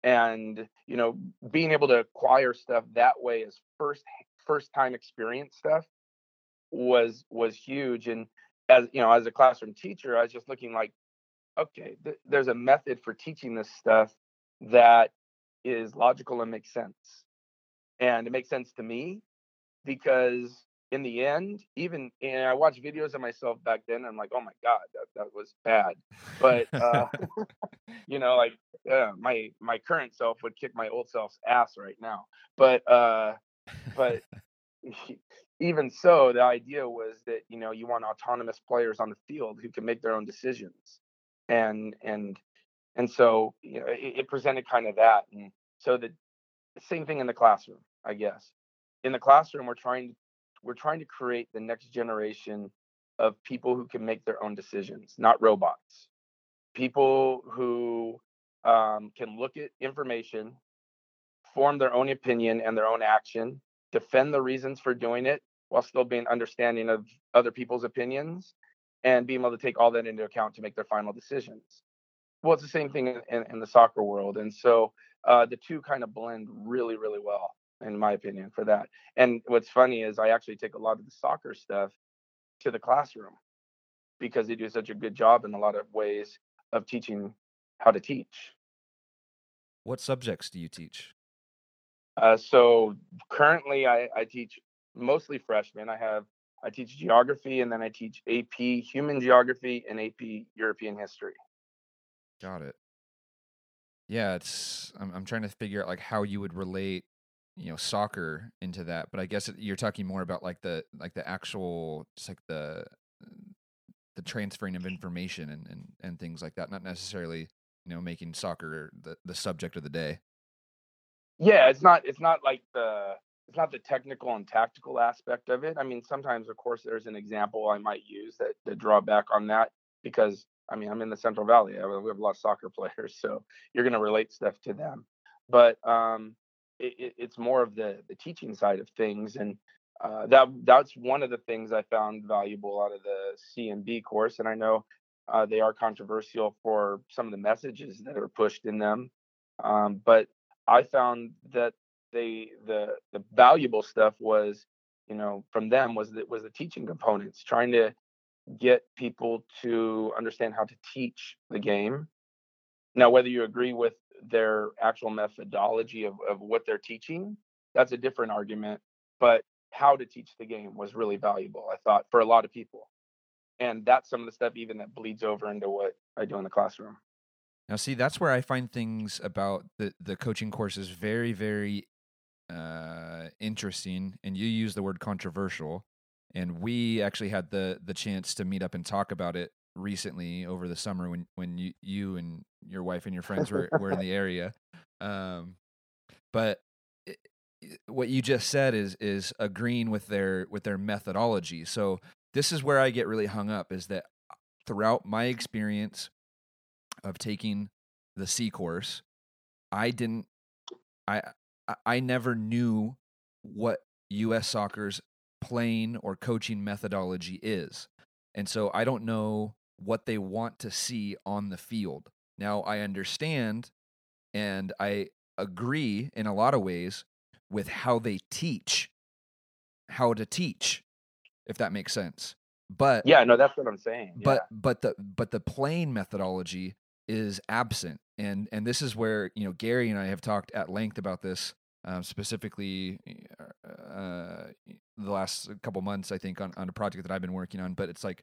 And you know, being able to acquire stuff that way as first first time experience stuff was was huge. And as you know, as a classroom teacher, I was just looking like, okay, th- there's a method for teaching this stuff that is logical and makes sense. And it makes sense to me because in the end, even and I watched videos of myself back then. I'm like, oh my god, that that was bad. But uh, you know, like uh, my my current self would kick my old self's ass right now. But uh, but even so, the idea was that you know you want autonomous players on the field who can make their own decisions, and and and so you know it, it presented kind of that. And so the same thing in the classroom, I guess. In the classroom, we're trying we're trying to create the next generation of people who can make their own decisions, not robots. People who um, can look at information, form their own opinion and their own action, defend the reasons for doing it while still being understanding of other people's opinions and being able to take all that into account to make their final decisions. Well, it's the same thing in, in, the soccer world. And so uh, the two kind of blend really, really well. In my opinion, for that. And what's funny is I actually take a lot of the soccer stuff to the classroom because they do such a good job in a lot of ways of teaching how to teach. What subjects do you teach? Uh, so currently, I, I teach mostly freshmen. I have I teach geography and then I teach AP Human Geography and AP European History. Got it. Yeah, it's I'm I'm trying to figure out like how you would relate, you know, soccer into that, but I guess you're talking more about like the like the actual just like the the transferring of information and and and things like that, not necessarily, you know, making soccer the the subject of the day. Yeah, it's not it's not like the it's not the technical and tactical aspect of it. I mean, sometimes of course there's an example I might use that to draw back on that because I mean, I'm in the Central Valley. We have a lot of soccer players, so you're going to relate stuff to them. But um, it, it, it's more of the the teaching side of things, and uh, that that's one of the things I found valuable out of the CMB course. And I know uh, they are controversial for some of the messages that are pushed in them, um, but I found that they the the valuable stuff was you know from them was that was the teaching components trying to get people to understand how to teach the game. Now, whether you agree with their actual methodology of, of what they're teaching, that's a different argument. But how to teach the game was really valuable, I thought, for a lot of people. And that's some of the stuff even that bleeds over into what I do in the classroom. Now, see, that's where I find things about the, the coaching courses very, very uh, interesting. And you use the word controversial and we actually had the the chance to meet up and talk about it recently over the summer when when you you and your wife and your friends were were in the area. Um, but it, what you just said is is agreeing with their with their methodology. So this is where I get really hung up is that throughout my experience of taking the C course, I didn't I I never knew what US soccer's playing or coaching methodology is. And so I don't know what they want to see on the field. Now, I understand and I agree in a lot of ways with how they teach, how to teach, if that makes sense. But yeah, no, that's what I'm saying. Yeah. But but the but the playing methodology is absent, and and this is where you know Gary and I have talked at length about this um, specifically uh, the last couple months, I think, on, on a project that I've been working on. But it's like,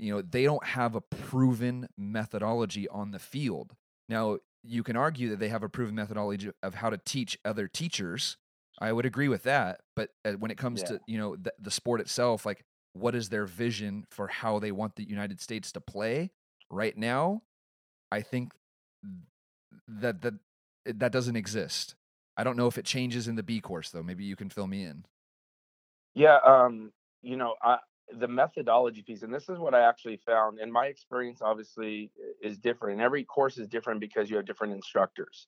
you know, they don't have a proven methodology on the field. Now, you can argue that they have a proven methodology of how to teach other teachers. I would agree with that. But uh, when it comes yeah. to, you know, the, the sport itself, like, what is their vision for how they want the United States to play right now? I think that that that doesn't exist. I don't know if it changes in the B course though. Maybe you can fill me in. Yeah, um, you know, I, the methodology piece, and this is what I actually found. And my experience obviously is different. And every course is different because you have different instructors.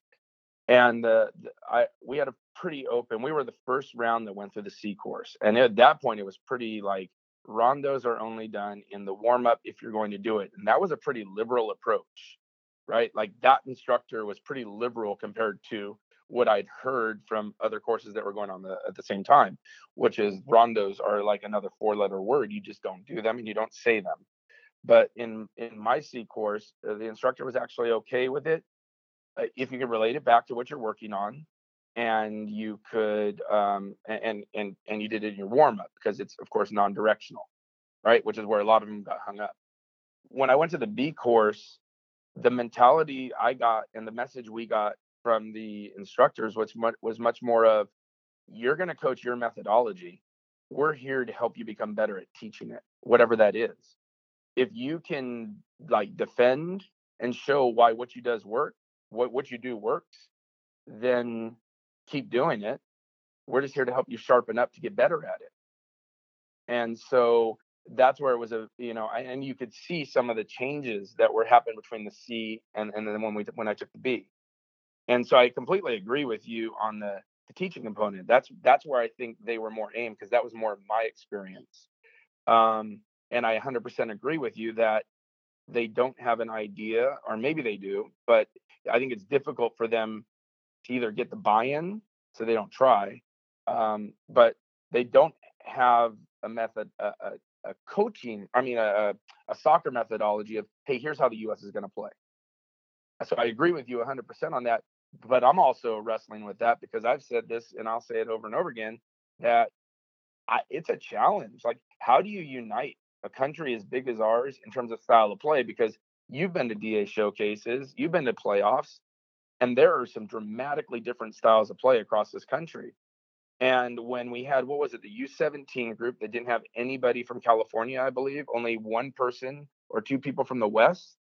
And uh, I we had a pretty open. We were the first round that went through the C course, and at that point it was pretty like rondos are only done in the warm up if you're going to do it, and that was a pretty liberal approach, right? Like that instructor was pretty liberal compared to what I'd heard from other courses that were going on the, at the same time, which is rondos are like another four letter word. You just don't do them and you don't say them. But in in my C course, uh, the instructor was actually okay with it uh, if you could relate it back to what you're working on, and you could um, and and and you did it in your warm up because it's of course non-directional, right? Which is where a lot of them got hung up. When I went to the B course, the mentality I got and the message we got from the instructors which was much more of you're going to coach your methodology. We're here to help you become better at teaching it, whatever that is. If you can like defend and show why what you does work, what what you do works, then keep doing it. We're just here to help you sharpen up to get better at it. And so that's where it was a you know and you could see some of the changes that were happening between the C and and then when we when I took the B and so I completely agree with you on the, the teaching component. That's that's where I think they were more aimed because that was more of my experience. Um, and I 100% agree with you that they don't have an idea, or maybe they do, but I think it's difficult for them to either get the buy-in, so they don't try, um, but they don't have a method, a, a, a coaching, I mean, a, a soccer methodology of, hey, here's how the U.S. is going to play. So I agree with you 100% on that. But I'm also wrestling with that because I've said this and I'll say it over and over again that I, it's a challenge. Like, how do you unite a country as big as ours in terms of style of play? Because you've been to DA showcases, you've been to playoffs, and there are some dramatically different styles of play across this country. And when we had, what was it, the U17 group that didn't have anybody from California, I believe, only one person or two people from the West,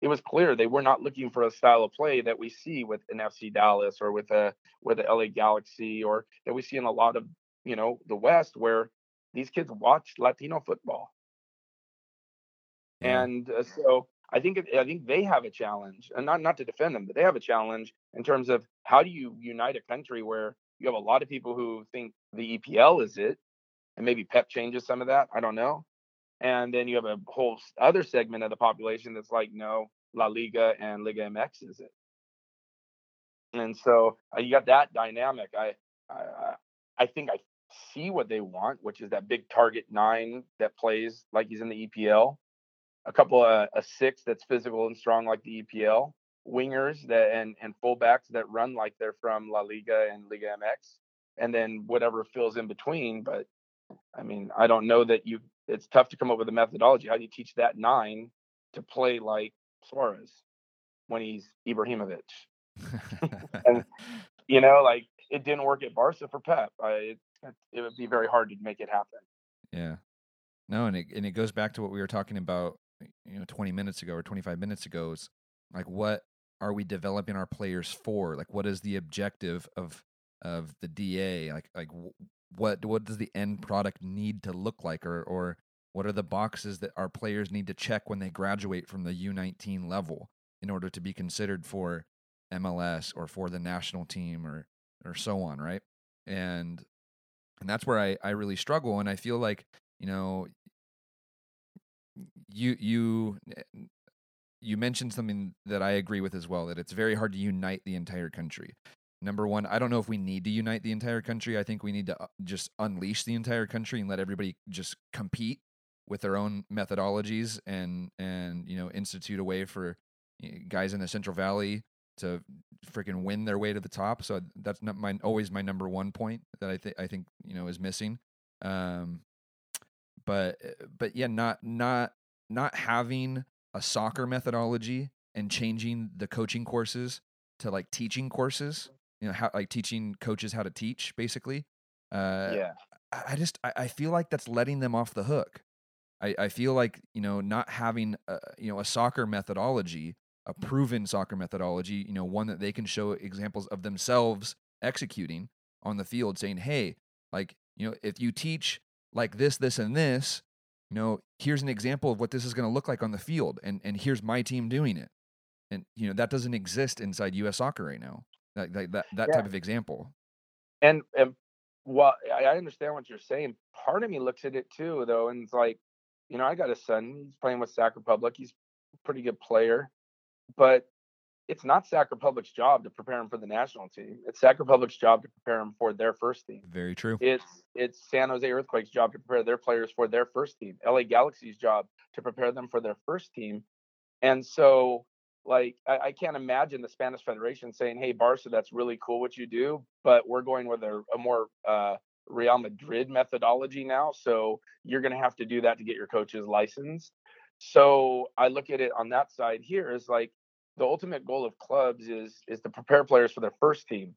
it was clear they were not looking for a style of play that we see with an FC Dallas or with a with the LA Galaxy or that we see in a lot of you know the West where these kids watch Latino football. Yeah. And uh, so I think I think they have a challenge, and not not to defend them, but they have a challenge in terms of how do you unite a country where you have a lot of people who think the EPL is it, and maybe Pep changes some of that. I don't know. And then you have a whole other segment of the population that's like, no, La Liga and Liga MX is it. And so uh, you got that dynamic. I, I, I think I see what they want, which is that big target nine that plays like he's in the EPL, a couple of a six that's physical and strong like the EPL, wingers that and and fullbacks that run like they're from La Liga and Liga MX, and then whatever fills in between. But I mean, I don't know that you. It's tough to come up with a methodology. How do you teach that nine to play like Suarez when he's Ibrahimovic? and you know, like it didn't work at Barca for Pep. I, it, it would be very hard to make it happen. Yeah. No, and it and it goes back to what we were talking about, you know, 20 minutes ago or 25 minutes ago. Is like what are we developing our players for? Like, what is the objective of of the DA? Like, like what what does the end product need to look like, or or what are the boxes that our players need to check when they graduate from the U19 level in order to be considered for MLS or for the national team or or so on, right? And and that's where I I really struggle, and I feel like you know you you you mentioned something that I agree with as well that it's very hard to unite the entire country. Number one, I don't know if we need to unite the entire country. I think we need to uh, just unleash the entire country and let everybody just compete with their own methodologies and and you know institute a way for guys in the Central Valley to freaking win their way to the top. So that's not my always my number one point that I think I think you know is missing. Um, but uh, but yeah, not not not having a soccer methodology and changing the coaching courses to like teaching courses, you know, how like teaching coaches how to teach basically. Uh, yeah. I, I just, I, I feel like that's letting them off the hook. I, I feel like, you know, not having, a, you know, a soccer methodology, a proven soccer methodology, you know, one that they can show examples of themselves executing on the field saying, hey, like, you know, if you teach like this, this, and this, you know, here's an example of what this is going to look like on the field, and and here's my team doing it, and you know that doesn't exist inside U.S. soccer right now. That that that, that yeah. type of example. And and well, I understand what you're saying. Part of me looks at it too, though, and it's like, you know, I got a son. He's playing with Sac Republic. He's a pretty good player, but it's not Sac Republic's job to prepare him for the national team. It's Sac Republic's job to prepare him for their first team. Very true. It's it's San Jose Earthquakes' job to prepare their players for their first team. LA Galaxy's job to prepare them for their first team. And so, like, I, I can't imagine the Spanish Federation saying, "Hey, Barca, that's really cool what you do, but we're going with a, a more uh, Real Madrid methodology now. So you're going to have to do that to get your coach's license." So I look at it on that side here is like the ultimate goal of clubs is is to prepare players for their first team,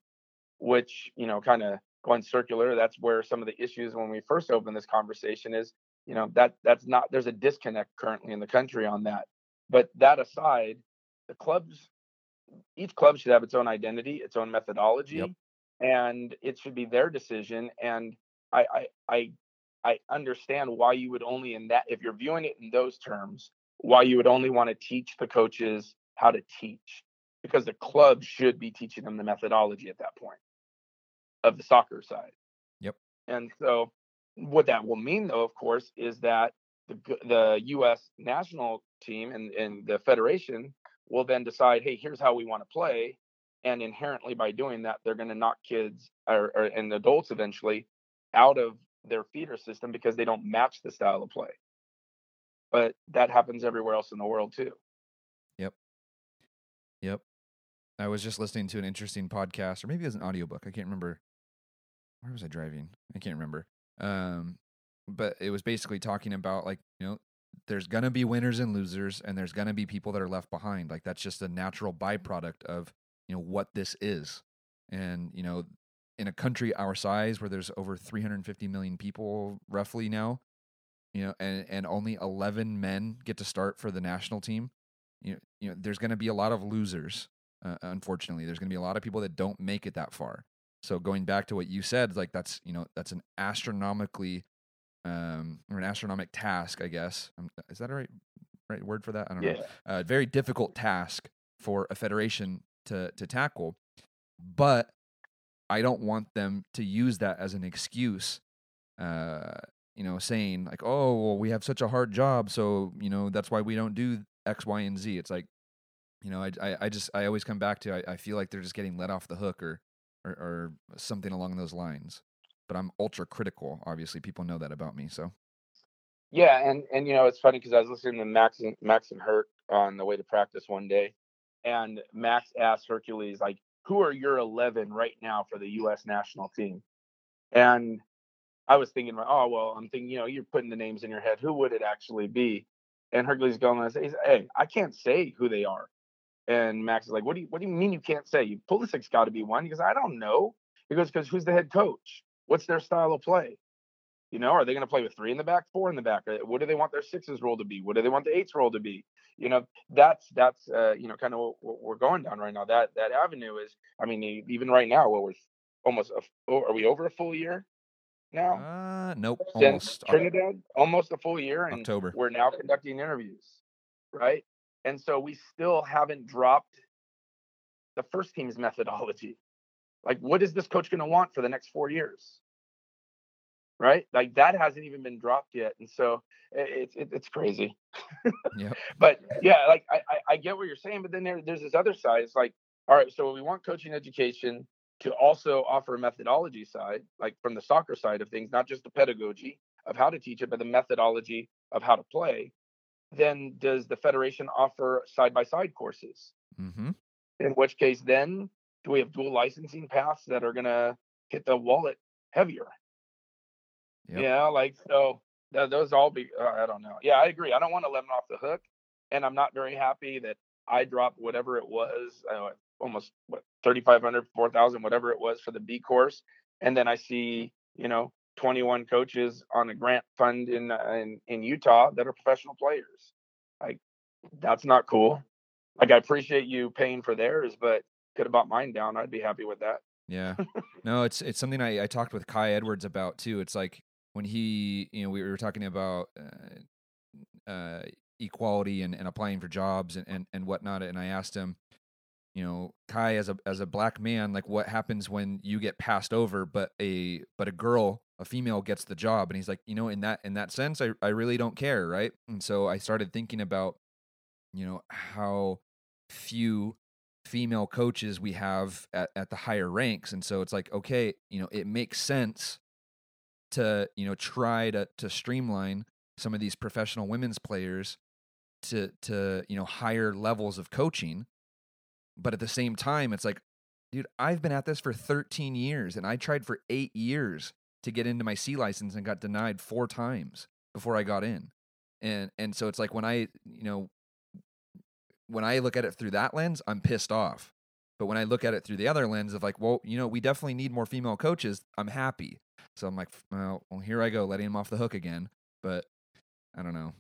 which you know kind of going circular. That's where some of the issues when we first opened this conversation is you know that that's not there's a disconnect currently in the country on that. But that aside, the clubs each club should have its own identity, its own methodology, yep. and it should be their decision. And I, I I I understand why you would only in that if you're viewing it in those terms, why you would only want to teach the coaches how to teach because the club should be teaching them the methodology at that point of the soccer side. Yep. And so what that will mean though of course is that the the US national team and and the federation will then decide hey here's how we want to play and inherently by doing that they're going to knock kids or, or and adults eventually out of their feeder system because they don't match the style of play but that happens everywhere else in the world too Yep. Yep. I was just listening to an interesting podcast, or maybe it was an audiobook. I can't remember. Where was I driving? I can't remember. Um, but it was basically talking about like, you know, there's gonna be winners and losers, and there's gonna be people that are left behind. Like that's just a natural byproduct of, you know, what this is. And, you know, in a country our size where there's over 350 million people roughly now, you know, and, and only 11 men get to start for the national team you know, you know there's going to be a lot of losers uh, unfortunately there's going to be a lot of people that don't make it that far so going back to what you said like that's you know that's an astronomically um or an astronomic task i guess um, is that a right right word for that i don't yeah know a uh, very difficult task for a federation to to tackle but i don't want them to use that as an excuse uh you know saying like oh well we have such a hard job so you know that's why we don't do X, Y, and Z. It's like, you know, I, I, I just, I always come back to, I, I feel like they're just getting let off the hook or, or, or something along those lines. But I'm ultra critical. Obviously, people know that about me. So, yeah and and you know it's funny because i was listening to max and max and herc on the way to practice one day and max asked herculez like who are your 11 right now for the us national team and i was thinking oh well i'm thinking you know you're putting the names in your head who would it actually be and Herculez Gomez says, "Hey, I can't say who they are." And Max is like, "What do you What do you mean you can't say? You Pulisic's got to be one." He goes, "I don't know." He goes, "Because who's the head coach? What's their style of play? You know, are they going to play with three in the back, four in the back? What do they want their sixes role to be? What do they want the eights role to be? You know, that's that's uh, you know kind of what, what we're going down right now. That that avenue is, I mean, even right now, what we're almost, a, are we over a full year? now. uh, nope, Since almost Trinidad, almost a full year, and October. we're now conducting interviews, right? And so we still haven't dropped the first team's methodology. Like, what is this coach going to want for the next four years? Right? Like that hasn't even been dropped yet, and so it's it, it's crazy. Yep. But yeah, like I, I I get what you're saying, but then there, there's this other side. It's like, all right, so we want coaching education to also offer a methodology side, like from the soccer side of things, not just the pedagogy of how to teach it, but the methodology of how to play. Then does the federation offer side by side courses? Mm-hmm. In which case, then do we have dual licensing paths that are going to hit the wallet heavier? Yep. Yeah, like so th- those all be. Uh, I don't know. Yeah, I agree. I don't want to let them off the hook, and I'm not very happy that I dropped whatever it was, uh, almost what 3,500, 4,000, whatever it was for the B course, and then I see you know 21 coaches on a grant fund in uh, in in Utah that are professional players. Like that's not cool. Like I appreciate you paying for theirs, but could have bought mine down. I'd be happy with that. Yeah. No, it's it's something I, I talked with Kai Edwards about too. It's like when he, you know, we were talking about uh, uh, equality and, and applying for jobs and, and, and whatnot, and I asked him, you know, Kai as a as a black man, like what happens when you get passed over, but a but a girl, a female gets the job, and he's like, you know, in that in that sense, I I really don't care, right? And so I started thinking about, you know, how few female coaches we have at, at the higher ranks. And so it's like okay you know it makes sense to you know try to to streamline some of these professional women's players to to you know higher levels of coaching. But at the same time it's like dude i've been at this for 13 years and i tried for 8 years to get into my c license and got denied four times before i got in. And and so it's like when i you know when I look at it through that lens, I'm pissed off. But when I look at it through the other lens of like, well, you know, we definitely need more female coaches, I'm happy. So I'm like, well, well here I go, letting him off the hook again. But I don't know.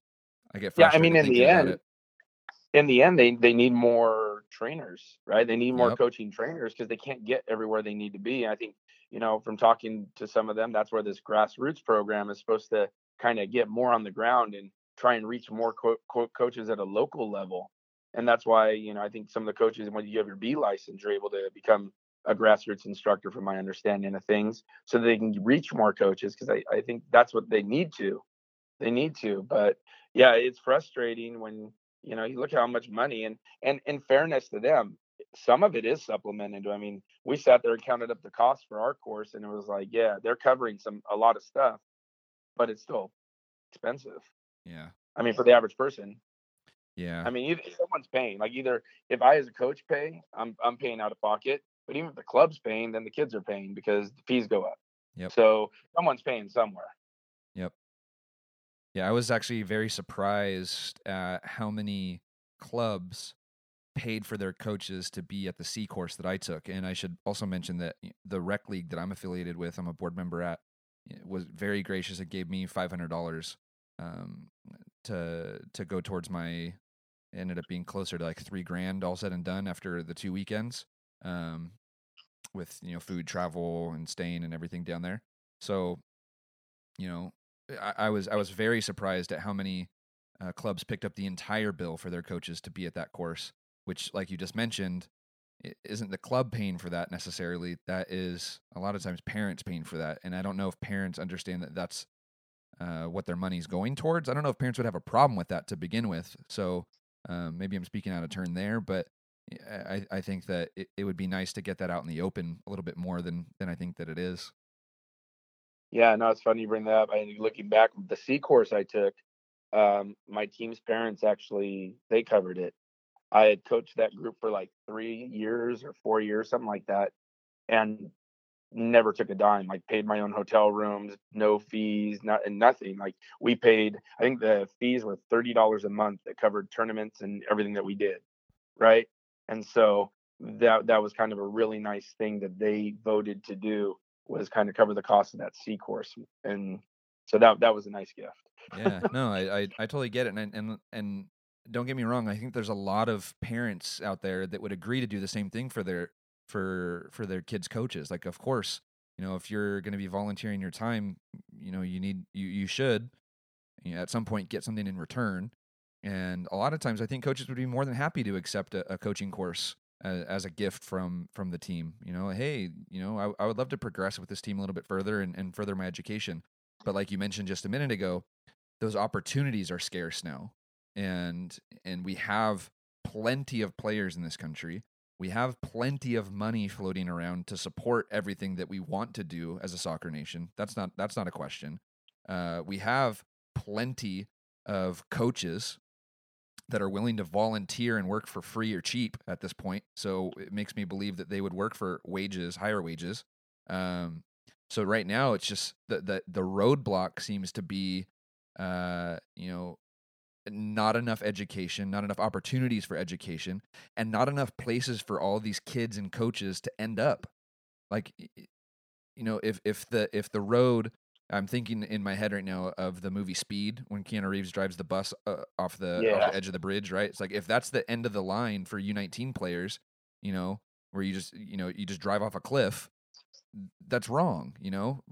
I get Yeah, I mean, in the end, in the end, they they need more trainers, right? They need more Yep. coaching trainers because they can't get everywhere they need to be. And I think you know from talking to some of them, that's where this grassroots program is supposed to kind of get more on the ground and try and reach more co- co- coaches at a local level. And that's why you know I think some of the coaches, when you have your B license, you're able to become a grassroots instructor, from my understanding of things, so they can reach more coaches because I, I think that's what they need to. They need to, but yeah, it's frustrating when you know you look at how much money and and in fairness to them, some of it is supplemented. I mean, we sat there and counted up the cost for our course, and it was like, yeah, they're covering some a lot of stuff, but it's still expensive. Yeah. I mean, for the average person. Yeah. I mean, either someone's paying. Like either if I as a coach pay, I'm I'm paying out of pocket. But even if the club's paying, then the kids are paying because the fees go up. Yep. So someone's paying somewhere. Yep. Yeah, I was actually very surprised at how many clubs paid for their coaches to be at the C course that I took. And I should also mention that the rec league that I'm affiliated with, I'm a board member at, was very gracious. It gave me five hundred dollars um, to to go towards my. Ended up being closer to like three grand, all said and done, after the two weekends, um, with you know food, travel, and staying and everything down there. So, you know, I, I was I was very surprised at how many uh, clubs picked up the entire bill for their coaches to be at that course which, like you just mentioned, isn't the club paying for that necessarily. That is a lot of times parents paying for that, and I don't know if parents understand that that's uh, what their money's going towards. I don't know if parents would have a problem with that to begin with. So um, maybe I'm speaking out of turn there, but I, I think that it, it would be nice to get that out in the open a little bit more than than I think that it is. Yeah, no, it's funny you bring that up. I looking back, the C course I took, um, my team's parents actually they covered it. I had coached that group for like three years or four years, something like that, and never took a dime. Like paid my own hotel rooms, no fees, not and nothing. Like we paid, I think the fees were thirty dollars a month that covered tournaments and everything that we did, right? And so that that was kind of a really nice thing that they voted to do was kind of cover the cost of that C course, and so that that was a nice gift. yeah, no, I, I I totally get it, and and and don't get me wrong i think there's a lot of parents out there that would agree to do the same thing for their for for their kids coaches like of course you know if you're going to be volunteering your time you know you need you you should you know, at some point get something in return and a lot of times i think coaches would be more than happy to accept a, a coaching course as, as, a gift from from the team you know hey you know I, I would love to progress with this team a little bit further and, and further my education but like you mentioned just a minute ago those opportunities are scarce now and and we have plenty of players in this country. We have plenty of money floating around to support everything that we want to do as a soccer nation. That's not that's not a question. Uh, we have plenty of coaches that are willing to volunteer and work for free or cheap at this point. So it makes me believe that they would work for wages, higher wages. Um, so right now, it's just the the the roadblock seems to be, uh, you know, not enough education, not enough opportunities for education, and not enough places for all these kids and coaches to end up. Like, you know, if if the if the road, I'm thinking in my head right now of the movie Speed when Keanu Reeves drives the bus uh, off the yeah. off the edge of the bridge, right? It's like if that's the end of the line for U19 players, you know, where you just you know you just drive off a cliff, that's wrong. You know,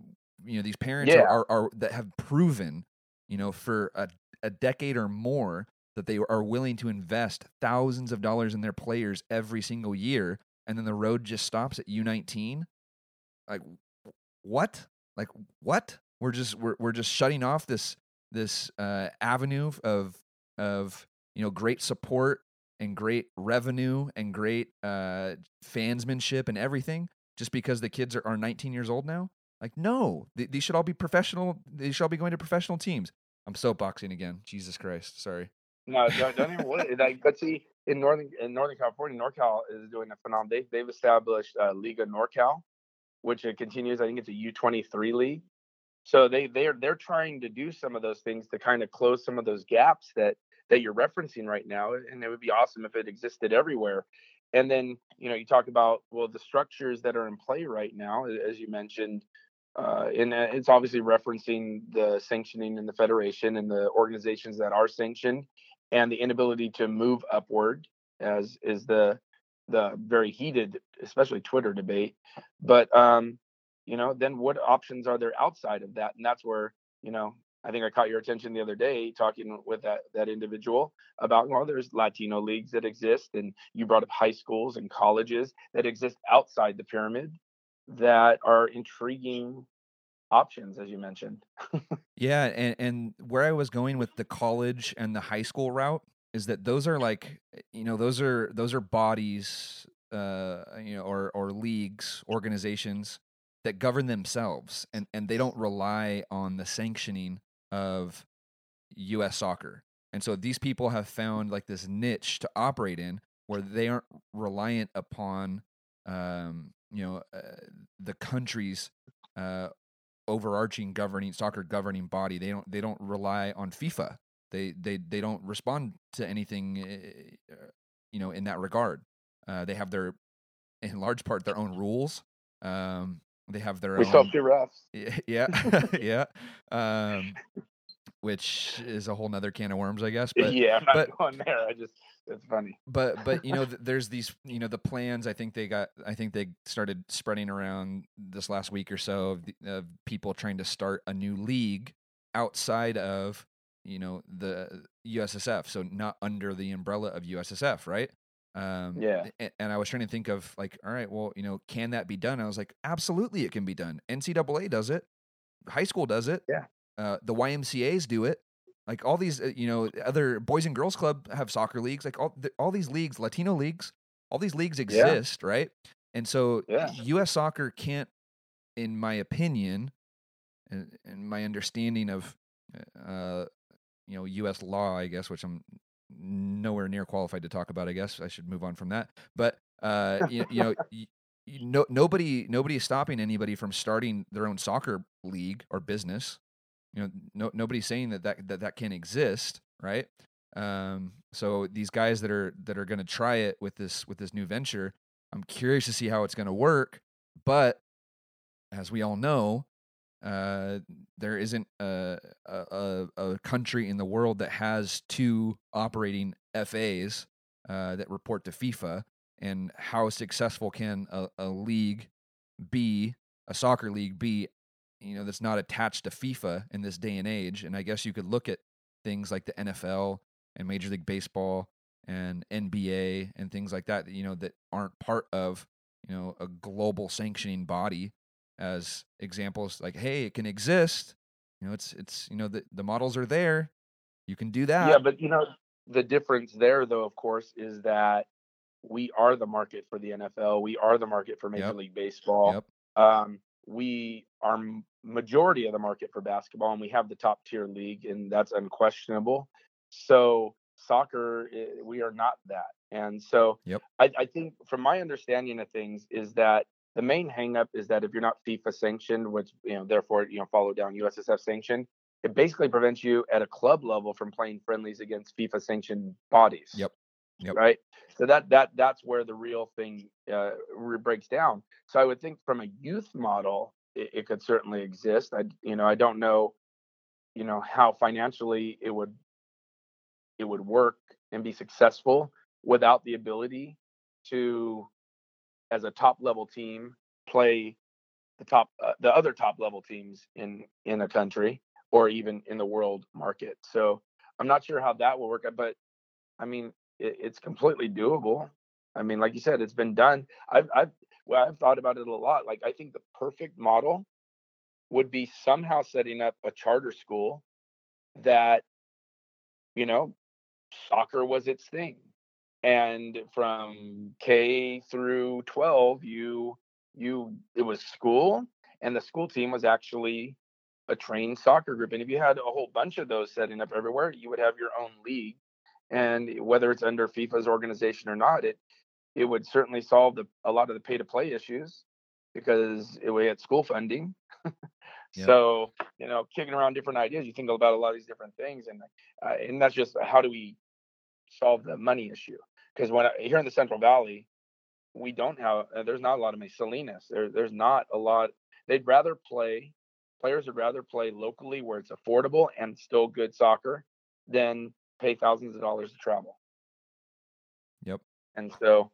you know these parents yeah. are, are, are that have proven you know, for a a decade or more that they are willing to invest thousands of dollars in their players every single year and then the road just stops at U19 like what? Like what? We're just we're we're just shutting off this this uh, avenue of of you know great support and great revenue and great uh, fansmanship and everything just because the kids are, are 19 years old now? Like no. These should all be professional they should all be going to professional teams I'm soapboxing again. Jesus Christ. Sorry. No, don't, don't even worry. Like, but see, in northern in Northern California, NorCal is doing a phenomenal. They, they've established uh, Liga NorCal, which it continues. I think it's a U23 league. So they they're they're trying to do some of those things to kind of close some of those gaps that that you're referencing right now. And it would be awesome if it existed everywhere. And then you know you talk about well the structures that are in play right now, as you mentioned uh, and uh, it's obviously referencing the sanctioning in the federation and the organizations that are sanctioned and the inability to move upward as is the the very heated especially twitter debate. But um you know then what options are there outside of that? And that's where you know i think i caught your attention the other day talking with that that individual about well there's latino leagues that exist and you brought up high schools and colleges that exist outside the pyramid that are intriguing options as you mentioned yeah and, and where i was going with the college and the high school route is that those are like you know those are those are bodies uh, you know, or or leagues, organizations that govern themselves, and and they don't rely on the sanctioning of U.S. soccer. And so these people have found like this niche to operate in where they aren't reliant upon, um, you know, uh, the country's uh, overarching governing soccer governing body. They don't they don't rely on FIFA. They they they don't respond to anything, uh, you know, in that regard. Uh, they have their, in large part, their own rules. Um, they have their we own. two refs. Yeah, yeah. Um, which is a whole nother can of worms, I guess. But yeah, I'm not but- going there. I just it's funny. but but you know there's these you know the plans i think they got i think they started spreading around this last week or so of, the, of people trying to start a new league outside of you know the ussf so not under the umbrella of ussf right? Um Yeah. a- and i was trying to think of like all right well you know can that be done? I was like absolutely it can be done. Ncaa does it. High school does it. Yeah. uh, the ymcas do it like all these uh, you know other boys and girls club have soccer leagues like all all these leagues latino leagues all these leagues exist right? And so Yeah. us soccer can't in my opinion and, and my understanding of uh you know us law i guess which i'm nowhere near qualified to talk about i guess i should move on from that but uh you, you know y- y- no, nobody nobody is stopping anybody from starting their own soccer league or business you know no, nobody's saying that that that, that can exist right? Um so these guys that are that are going to try it with this with this new venture i'm curious to see how it's going to work but as we all know uh there isn't a, a a country in the world that has two operating FAs uh, that report to FIFA and how successful can a, a league be a soccer league be you know that's not attached to FIFA in this day and age and I guess you could look at things like the NFL and Major League Baseball and NBA and things like that you know that aren't part of you know a global sanctioning body as examples like hey it can exist you know it's it's you know the, the models are there you can do that yeah, but you know the difference there, though, of course, is that we are the market for the NFL. We are the market for Major Yep. League Baseball. Yep. Um, we are majority of the market for basketball, and we have the top tier league, and that's unquestionable. So soccer, eh, we are not that, and so Yep. I, I think, from my understanding of things, is that the main hangup is that if you're not FIFA sanctioned, which you know, therefore you know, follow down USSF sanctioned, it basically prevents you at a club level from playing friendlies against FIFA sanctioned bodies. Yep. Yep. Right. So that that that's where the real thing uh, breaks down. So I would think from a youth model, it, it could certainly exist. I you know I don't know, you know how financially it would it would work and be successful without the ability to, as a top level team, play the top uh, the other top level teams in in a country or even in the world market. So I'm not sure how that will work, but I mean it, it's completely doable. I mean, like you said, it's been done. I've I've well, I've thought about it a lot. Like I think the perfect model would be somehow setting up a charter school that you know soccer was its thing and from k through 12 you you it was school and the school team was actually a trained soccer group and if you had a whole bunch of those setting up everywhere you would have your own league and whether it's under fifa's organization or not it it would certainly solve the, a lot of the pay to play issues because it, we had school funding Yep. so you know kicking around different ideas you think about a lot of these different things and uh, and that's just how do we solve the money issue because when I, here in the central valley we don't have uh, there's not a lot of Salinas. There, there's not a lot they'd rather play players would rather play locally where it's affordable and still good soccer than pay thousands of dollars to travel Yep. and so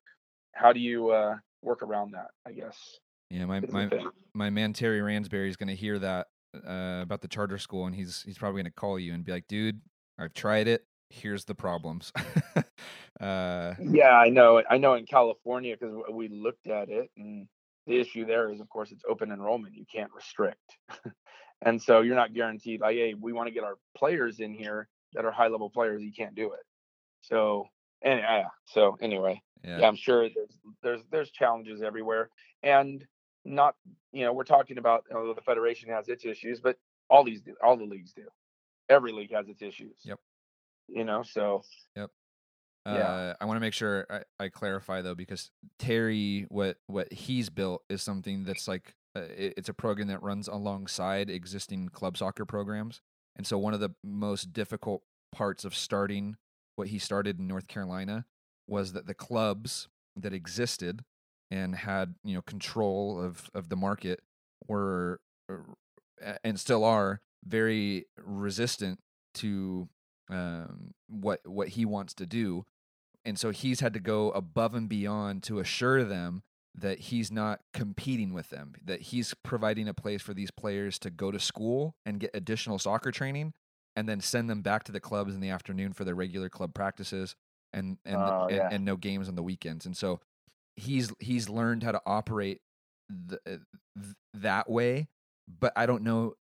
how do you uh work around that i guess Yeah, my my my man Terry Ransberry is going to hear that uh, about the charter school, and he's he's probably going to call you and be like, "Dude, I've tried it. Here's the problems." uh, Yeah, I know. I know in California because we looked at it, and the issue there is, of course, it's open enrollment. You can't restrict, and so you're not guaranteed. Like, hey, we want to get our players in here that are high level players. You can't do it. So And yeah, so anyway, Yeah. yeah, I'm sure there's there's there's challenges everywhere, and not you know we're talking about you know, the federation has its issues, but all these do, all the leagues do. Every league has its issues. Yep. You know, so Yep. Uh, Yeah. I want to make sure I, I clarify though, because Terry, what what he's built is something that's like uh, it, it's a program that runs alongside existing club soccer programs, and so one of the most difficult parts of starting what he started in North Carolina was that the clubs that existed and had you know control of of the market were uh, and still are very resistant to um, what what he wants to do, and so he's had to go above and beyond to assure them that he's not competing with them, that he's providing a place for these players to go to school and get additional soccer training, and then send them back to the clubs in the afternoon for their regular club practices and and Oh, and, yeah. and no games on the weekends. And so he's he's learned how to operate th- uh, th- that way, but I don't know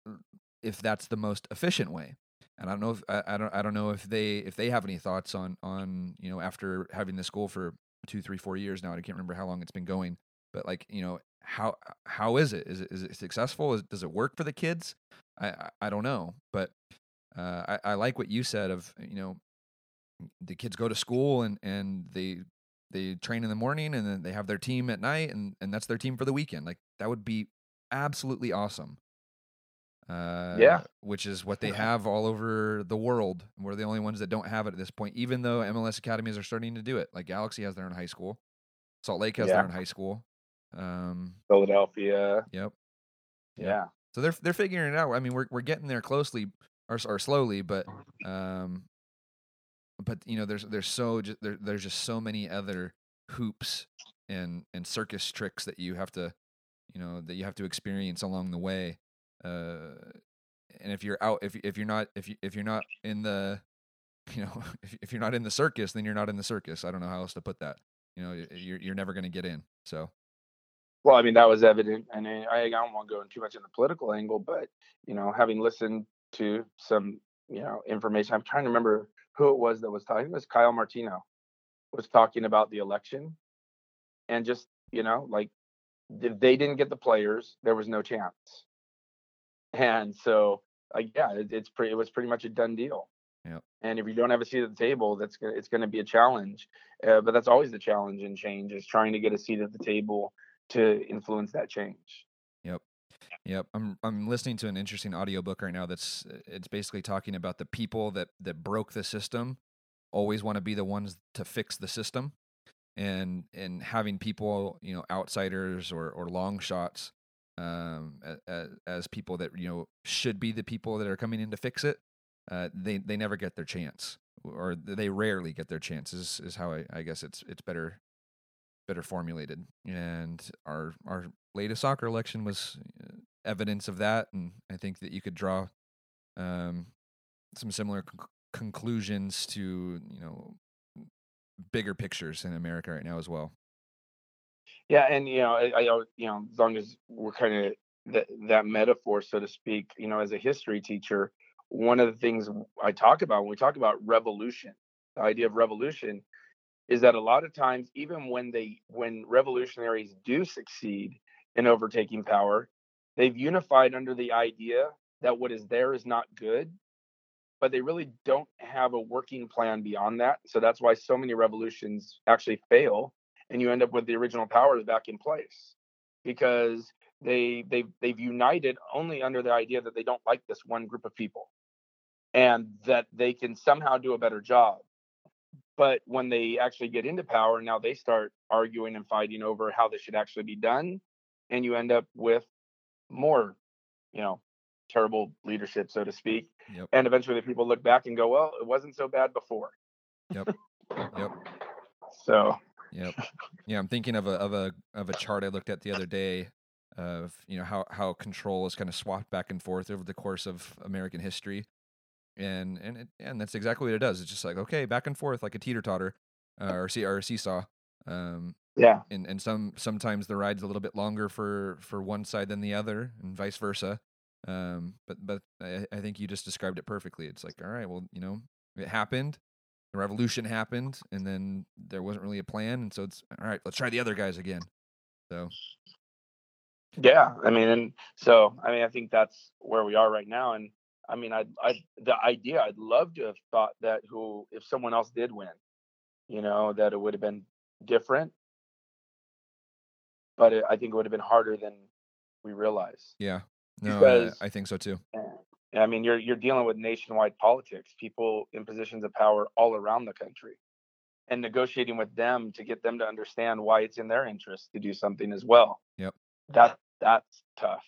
if that's the most efficient way. And I don't know if I, I don't I don't know if they if they have any thoughts on on you know after having the school for two three four years now I can't remember how long it's been going but like you know how how is it is it is it successful is, does it work for the kids I I, I don't know but uh, I I like what you said of you know the kids go to school and and they they train in the morning and then they have their team at night and and that's their team for the weekend like that would be absolutely awesome uh, which is what they have all over the world. We're the only ones that don't have it at this point, even though MLS academies are starting to do it. Like Galaxy has their own high school, Salt Lake has Yeah. their own high school. Um, Philadelphia, yep. yeah, So they're they're figuring it out. I mean, we're we're getting there closely or, or slowly, but um, but you know, there's there's so ju- there, there's just so many other hoops and and circus tricks that you have to you know that you have to experience along the way. Uh, and if you're out, if if you're not if you if you're not in the you know if if you're not in the circus, then you're not in the circus. I don't know how else to put that. You know, you're you're never going to get in. So Well, I mean, that was evident, and I, I don't want to go in too much in the political angle, but you know, having listened to some, you know, information, I'm trying to remember who it was that was talking. It was Kyle Martino was talking about the election, and just you know, like if they didn't get the players, there was no chance. And so, like, yeah, it, it's pretty. It was pretty much a done deal. Yep. And if you don't have a seat at the table, that's gonna it's gonna be a challenge. Uh, but that's always the challenge in change is trying to get a seat at the table to influence that change. Yep, Yep. I'm I'm listening to an interesting audiobook right now that's it's basically talking about the people that that broke the system always want to be the ones to fix the system and and having people, you know, outsiders or or long shots um as, as people that, you know, should be the people that are coming in to fix it. Uh they they never get their chance or they rarely get their chances is how I, I guess it's it's better better formulated and our our latest soccer election was uh, evidence of that and i think that you could draw um, some similar conc- conclusions to you know bigger pictures in america right now as well. Yeah, and you know, I, I you know, as long as we're kind of that that metaphor, so to speak, you know, as a history teacher, one of the things I talk about when we talk about revolution, the idea of revolution, is that a lot of times, even when they when revolutionaries do succeed in overtaking power, they've unified under the idea that what is there is not good, but they really don't have a working plan beyond that. So that's why so many revolutions actually fail and you end up with the original powers back in place because they they've they've united only under the idea that they don't like this one group of people and that they can somehow do a better job but when they actually get into power now they start arguing and fighting over how this should actually be done and you end up with more you know terrible leadership so to speak Yep. and eventually the people look back and go well it wasn't so bad before Yep. Yep. so Yep. Yeah, I'm thinking of a of a of a chart I looked at the other day of you know how how control is kind of swapped back and forth over the course of American history, and and it, and that's exactly what it does. It's just like okay, back and forth like a teeter totter, uh, or see or a seesaw. Um, yeah and and some sometimes the ride's a little bit longer for for one side than the other, and vice versa. Um, but but I, I think you just described it perfectly. It's like all right, well you know it happened. the revolution happened, and then there wasn't really a plan, and so it's all right. Let's try the other guys again. So Yeah, I mean, and so I mean, I think that's where we are right now. And I mean, I, I, the idea, I'd love to have thought that who, if someone else did win, you know, that it would have been different. But it, I think it would have been harder than we realize. yeah, no, Because- I, I think so too. Eh, I mean, you're you're dealing with nationwide politics, people in positions of power all around the country, and negotiating with them to get them to understand why it's in their interest to do something as well. Yep. That that's tough.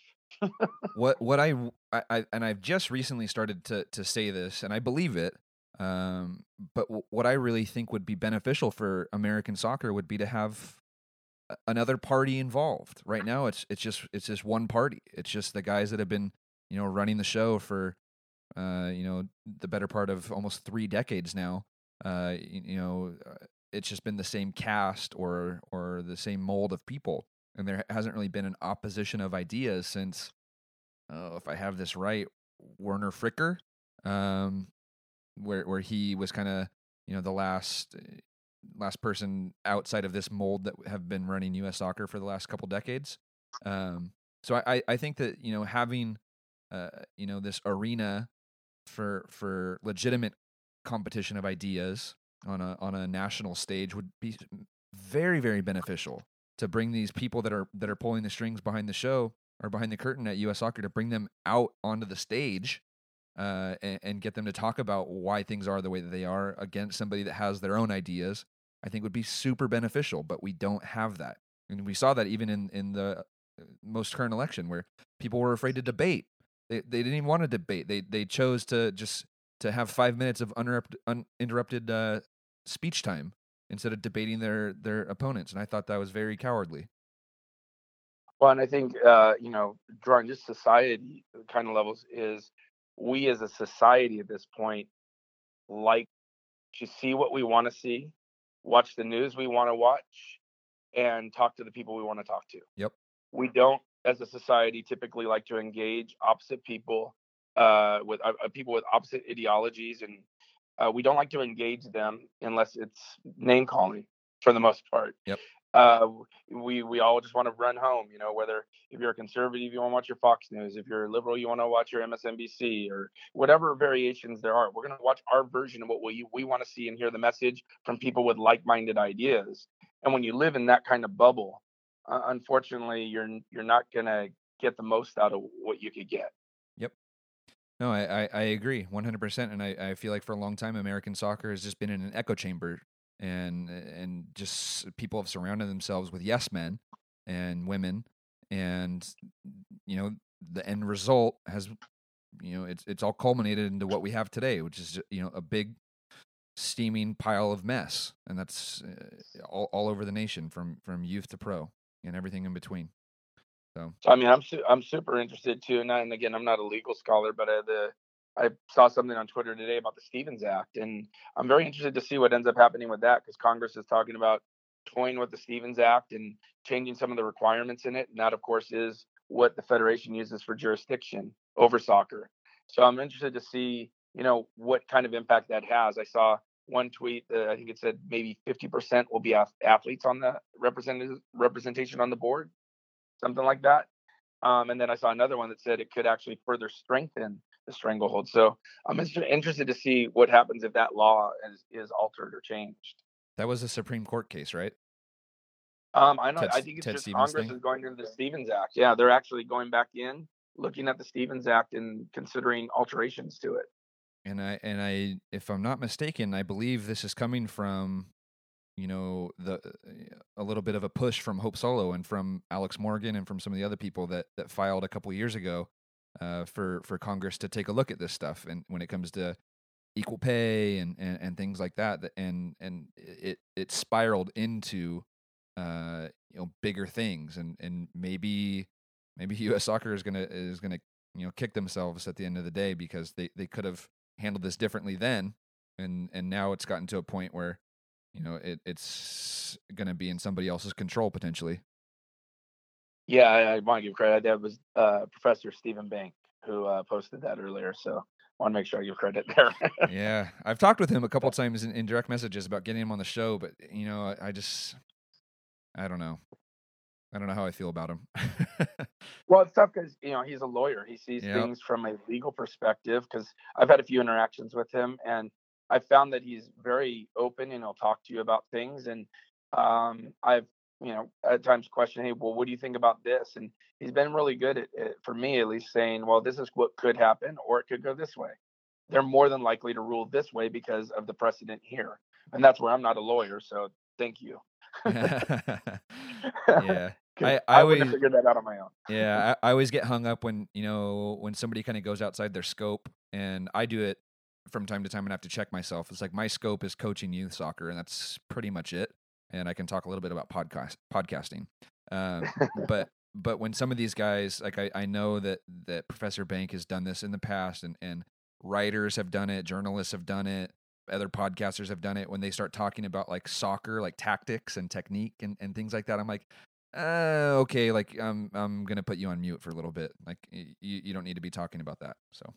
What what I, I- and I've just recently started to to say this, and I believe it. Um, but w- what I really think would be beneficial for American soccer would be to have another party involved. Right now, it's it's just it's just one party. It's just the guys that have been you know running the show for uh you know the better part of almost three decades now. Uh, y- you know, uh, it's just been the same cast or or the same mold of people and there hasn't really been an opposition of ideas since oh, if I have this right, Werner Fricker, um, where where he was kind of you know the last uh, last person outside of this mold that have been running U.S. soccer for the last couple decades. Um, so I, I- I think that you know having uh, you know this arena for for legitimate competition of ideas on a on a national stage would be very very beneficial to bring these people that are that are pulling the strings behind the show or behind the curtain at US Soccer to bring them out onto the stage uh, and, and get them to talk about why things are the way that they are against somebody that has their own ideas. I think would be super beneficial, but we don't have that, and we saw that even in in the uh, most current election where people were afraid to debate. They they didn't even want to debate. They they chose to just to have five minutes of uninterrupted uh, speech time instead of debating their their opponents, and I thought that was very cowardly. Well, and I think uh, you know, drawing just society kind of levels is we as a society at this point like to see what we want to see, watch the news we want to watch, and talk to the people we want to talk to. Yep. We don't, as a society, typically like to engage opposite people uh, with uh, uh, people with opposite ideologies, and uh, we don't like to engage them unless it's name calling for the most part. Yep. Uh, we we all just want to run home, you know. Whether if you're a conservative, you want to watch your Fox News. If you're a liberal, you want to watch your MSNBC or whatever variations there are. We're going to watch our version of what we we want to see and hear the message from people with like-minded ideas. And when you live in that kind of bubble, uh, unfortunately, you're you're not going to get the most out of what you could get. No, I, I, I agree 100%. And I, I feel like for a long time, American soccer has just been in an echo chamber and, and just people have surrounded themselves with yes men and women. And, you know, the end result has, you know, it's, it's all culminated into what we have today, which is, you know, a big steaming pile of mess. And that's uh, all, all over the nation from, from youth to pro and everything in between. So, I mean, I'm su- I'm super interested too. And, I, and again, I'm not a legal scholar, but uh, the I saw something on Twitter today about the Stevens Act, and I'm very interested to see what ends up happening with that because Congress is talking about toying with the Stevens Act and changing some of the requirements in it. And that, of course, is what the federation uses for jurisdiction over soccer. So I'm interested to see, you know, what kind of impact that has. I saw one tweet that I think it said maybe 50% will be ath- athletes on the representative representation on the board, something like that. Um, and then I saw another one that said it could actually further strengthen the stranglehold. So I'm inter- interested to see what happens if that law is, is altered or changed. that was a Supreme Court case, right? Um, I know. Ted I think it's Ted just Stevens Congress thing? is going into the Stevens Act. Yeah, they're actually going back in, looking at the Stevens Act and considering alterations to it. and I and I if I'm not mistaken, I believe this is coming from you know the a little bit of a push from Hope Solo and from Alex Morgan and from some of the other people that that filed a couple years ago uh, for for Congress to take a look at this stuff and when it comes to equal pay and and, and things like that and and it it spiraled into uh you know bigger things and and maybe maybe US soccer is to is to you know kick themselves at the end of the day because they they could have handled this differently then and and now it's gotten to a point where you know it it's going to be in somebody else's control potentially Yeah, I, I want to give credit. That was uh, Professor Steven Bank who uh, posted that earlier. So I want to make sure I give credit there. yeah, I've talked with him a couple times in, in, direct messages about getting him on the show, but you know, I, I just, I don't know. I don't know how I feel about him. well, it's tough because you know he's a lawyer. He sees yep. things from a legal perspective. Because I've had a few interactions with him, and I found that he's very open and he'll talk to you about things. And um, I've you know at times questioned, hey, well, what do you think about this? And he's been really good at, at, for me at least, saying, well, this is what could happen, or it could go this way. They're more than likely to rule this way because of the precedent here, and that's where I'm not a lawyer. So thank you. yeah. I, I, I always figured that out on my own. yeah, I, I, always get hung up when you know when somebody kind of goes outside their scope, and I do it from time to time and I have to check myself. It's like my scope is coaching youth soccer, and that's pretty much it. And I can talk a little bit about podcast podcasting, um, but but when some of these guys, like I, I know that that Professor Bank has done this in the past, and and writers have done it, journalists have done it, other podcasters have done it when they start talking about like soccer, like tactics and technique and, and things like that. I'm like, uh, okay, like I'm I'm gonna put you on mute for a little bit. Like you you don't need to be talking about that. So.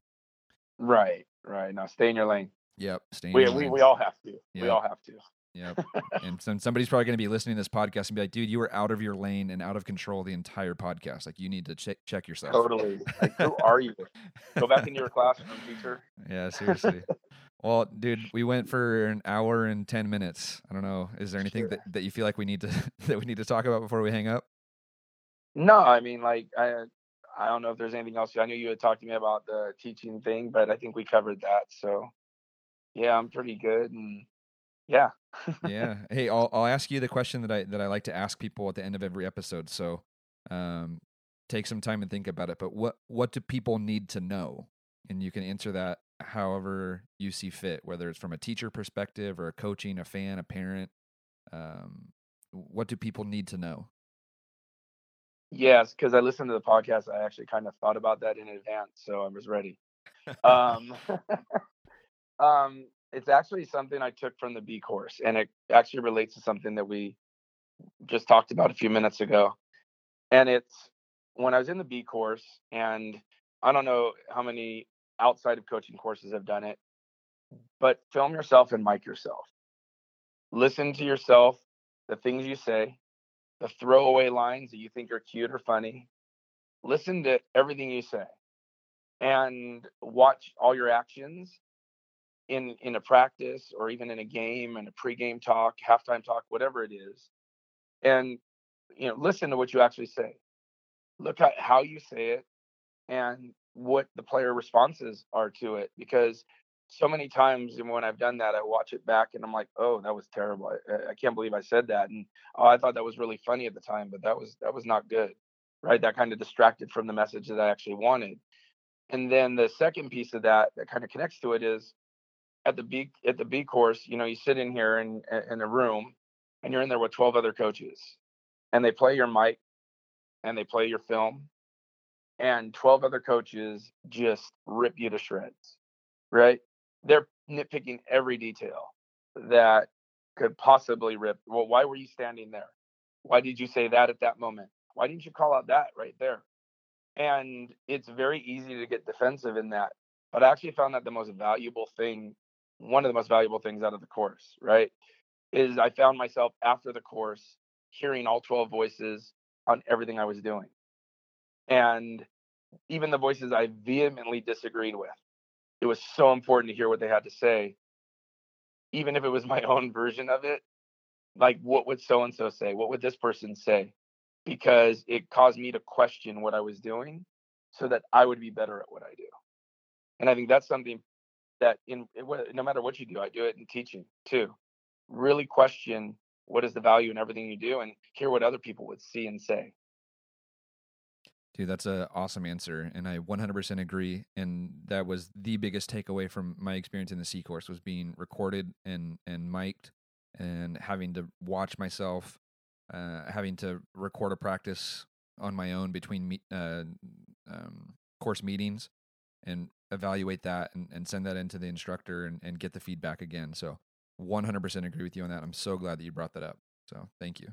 Right, right. Now stay in your lane. Yep, stay in we, your we, lane. we all have to. Yep. We all have to. Yep. and so somebody's probably going to be listening to this podcast and be like, dude, you were out of your lane and out of control the entire podcast. Like, you need to check check yourself. Totally. Like, who are you? Go back into your classroom, teacher. Yeah, seriously. Well, dude, we went for an hour and ten minutes. I don't know. Is there anything sure. that, that you feel like we need to that we need to talk about before we hang up? No, I mean, like I I don't know if there's anything else. I knew you had talked to me about the teaching thing, but I think we covered that. So yeah, I'm pretty good, and yeah. yeah. Hey, I'll I'll ask you the question that I that I like to ask people at the end of every episode. So, um, take some time and think about it. But what what do people need to know? And you can answer that however you see fit, whether it's from a teacher perspective or a coaching, a fan, a parent. Um, what do people need to know? Yes, because I listened to the podcast. I actually kind of thought about that in advance, so I was ready. um, um, it's actually something I took from the B course, and it actually relates to something that we just talked about a few minutes ago. And it's when I was in the B course, and I don't know how many outside of coaching courses have done it, but film yourself and mic yourself. Listen to yourself, the things you say, the throwaway lines that you think are cute or funny. Listen to everything you say and watch all your actions in in a practice or even in a game and a pregame talk, halftime talk, whatever it is. And you know, listen to what you actually say. Look at how you say it and what the player responses are to it because so many times and when I've done that, I watch it back and I'm like, oh, that was terrible. I, I, can't believe I said that. And oh, I thought that was really funny at the time, but that was that was not good. Right. That kind of distracted from the message that I actually wanted. And then the second piece of that that kind of connects to it is at the B at the B course, you know, you sit in here in in a room and you're in there with 12 other coaches and they play your mic and they play your film and 12 other coaches just rip you to shreds, right? They're nitpicking every detail that could possibly rip. Well, why were you standing there? Why did you say that at that moment? Why didn't you call out that right there? And it's very easy to get defensive in that. But I actually found that the most valuable thing, one of the most valuable things out of the course, right, is I found myself after the course hearing all 12 voices on everything I was doing. And even the voices I vehemently disagreed with. It was so important to hear what they had to say, even if it was my own version of it. Like, what would so and so say? What would this person say? Because it caused me to question what I was doing so that I would be better at what I do. And I think that's something that, in no matter what you do, I do it in teaching too. Really question what is the value in everything you do and hear what other people would see and say. Dude, that's an awesome answer, and I 100% agree. And that was the biggest takeaway from my experience in the C course was being recorded and and mic'd, and having to watch myself, uh, having to record a practice on my own between me, uh, um, course meetings, and evaluate that and, and send that into the instructor and, and get the feedback again. So 100% agree with you on that. I'm so glad that you brought that up. So thank you.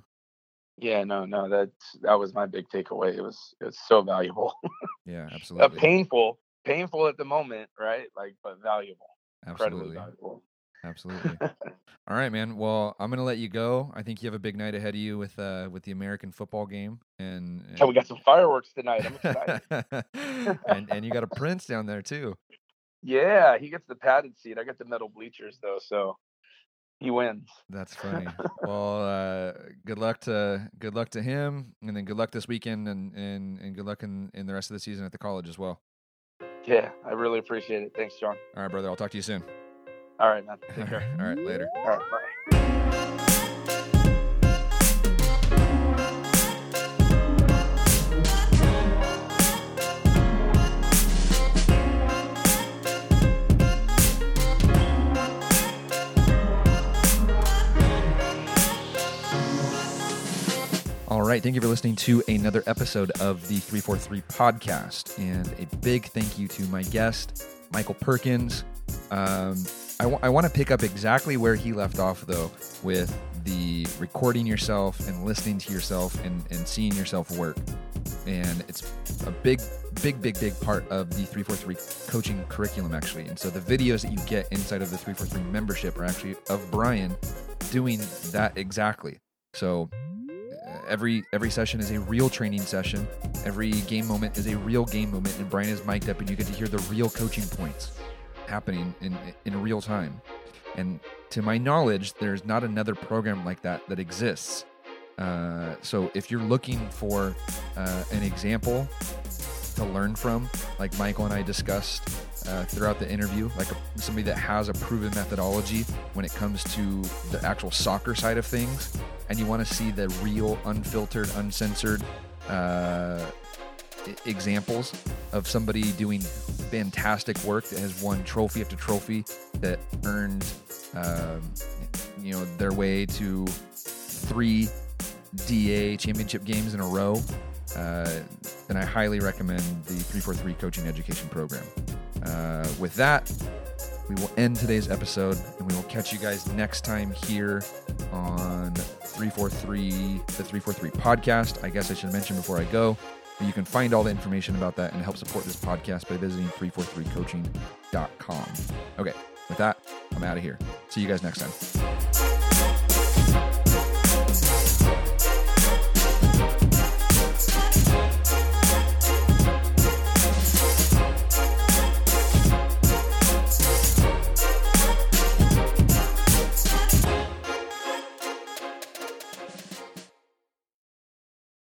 Yeah, no, no, that that was my big takeaway. It was it was so valuable. yeah, absolutely. painful, painful at the moment, right? Like, but valuable, Absolutely. valuable. Absolutely. All right, man. Well, I'm gonna let you go. I think you have a big night ahead of you with uh with the American football game, and So we got some fireworks tonight. I'm excited. and and you got a prince down there too. yeah, he gets the padded seat. I get the metal bleachers though, so he wins. That's funny. well, uh, good luck to good luck to him, and then good luck this weekend, and and, and good luck in, in the rest of the season at the college as well. Yeah, I really appreciate it. Thanks, John. All right, brother. I'll talk to you soon. All right, man. Take care. All right, later. All right, bye. Right. Thank you for listening to another episode of the 343 podcast. And a big thank you to my guest, Michael Perkins. Um, I want to pick up exactly where he left off, though, with the recording yourself and listening to yourself and, and seeing yourself work. And it's a big, big, big, big part of the 343 coaching curriculum, actually. And so the videos that you get inside of the 343 membership are actually of Brian doing that exactly. So every every session is a real training session. Every game moment is a real game moment, and Brian is mic'd up, and you get to hear the real coaching points happening in in real time. And to my knowledge, there's not another program like that that exists. Uh, so if you're looking for uh, an example to learn from, like Michael and I discussed uh, throughout the interview, like a, somebody that has a proven methodology when it comes to the actual soccer side of things, and you want to see the real, unfiltered, uncensored uh, examples of somebody doing fantastic work that has won trophy after trophy, that earned, um, you know, their way to three DA championship games in a row, uh, then I highly recommend the 343 Coaching Education Program. Uh, with that, we will end today's episode and we will catch you guys next time here on 343, the 343 podcast. I guess I should mention before I go that you can find all the information about that and help support this podcast by visiting 343coaching.com. Okay, with that, I'm out of here. See you guys next time.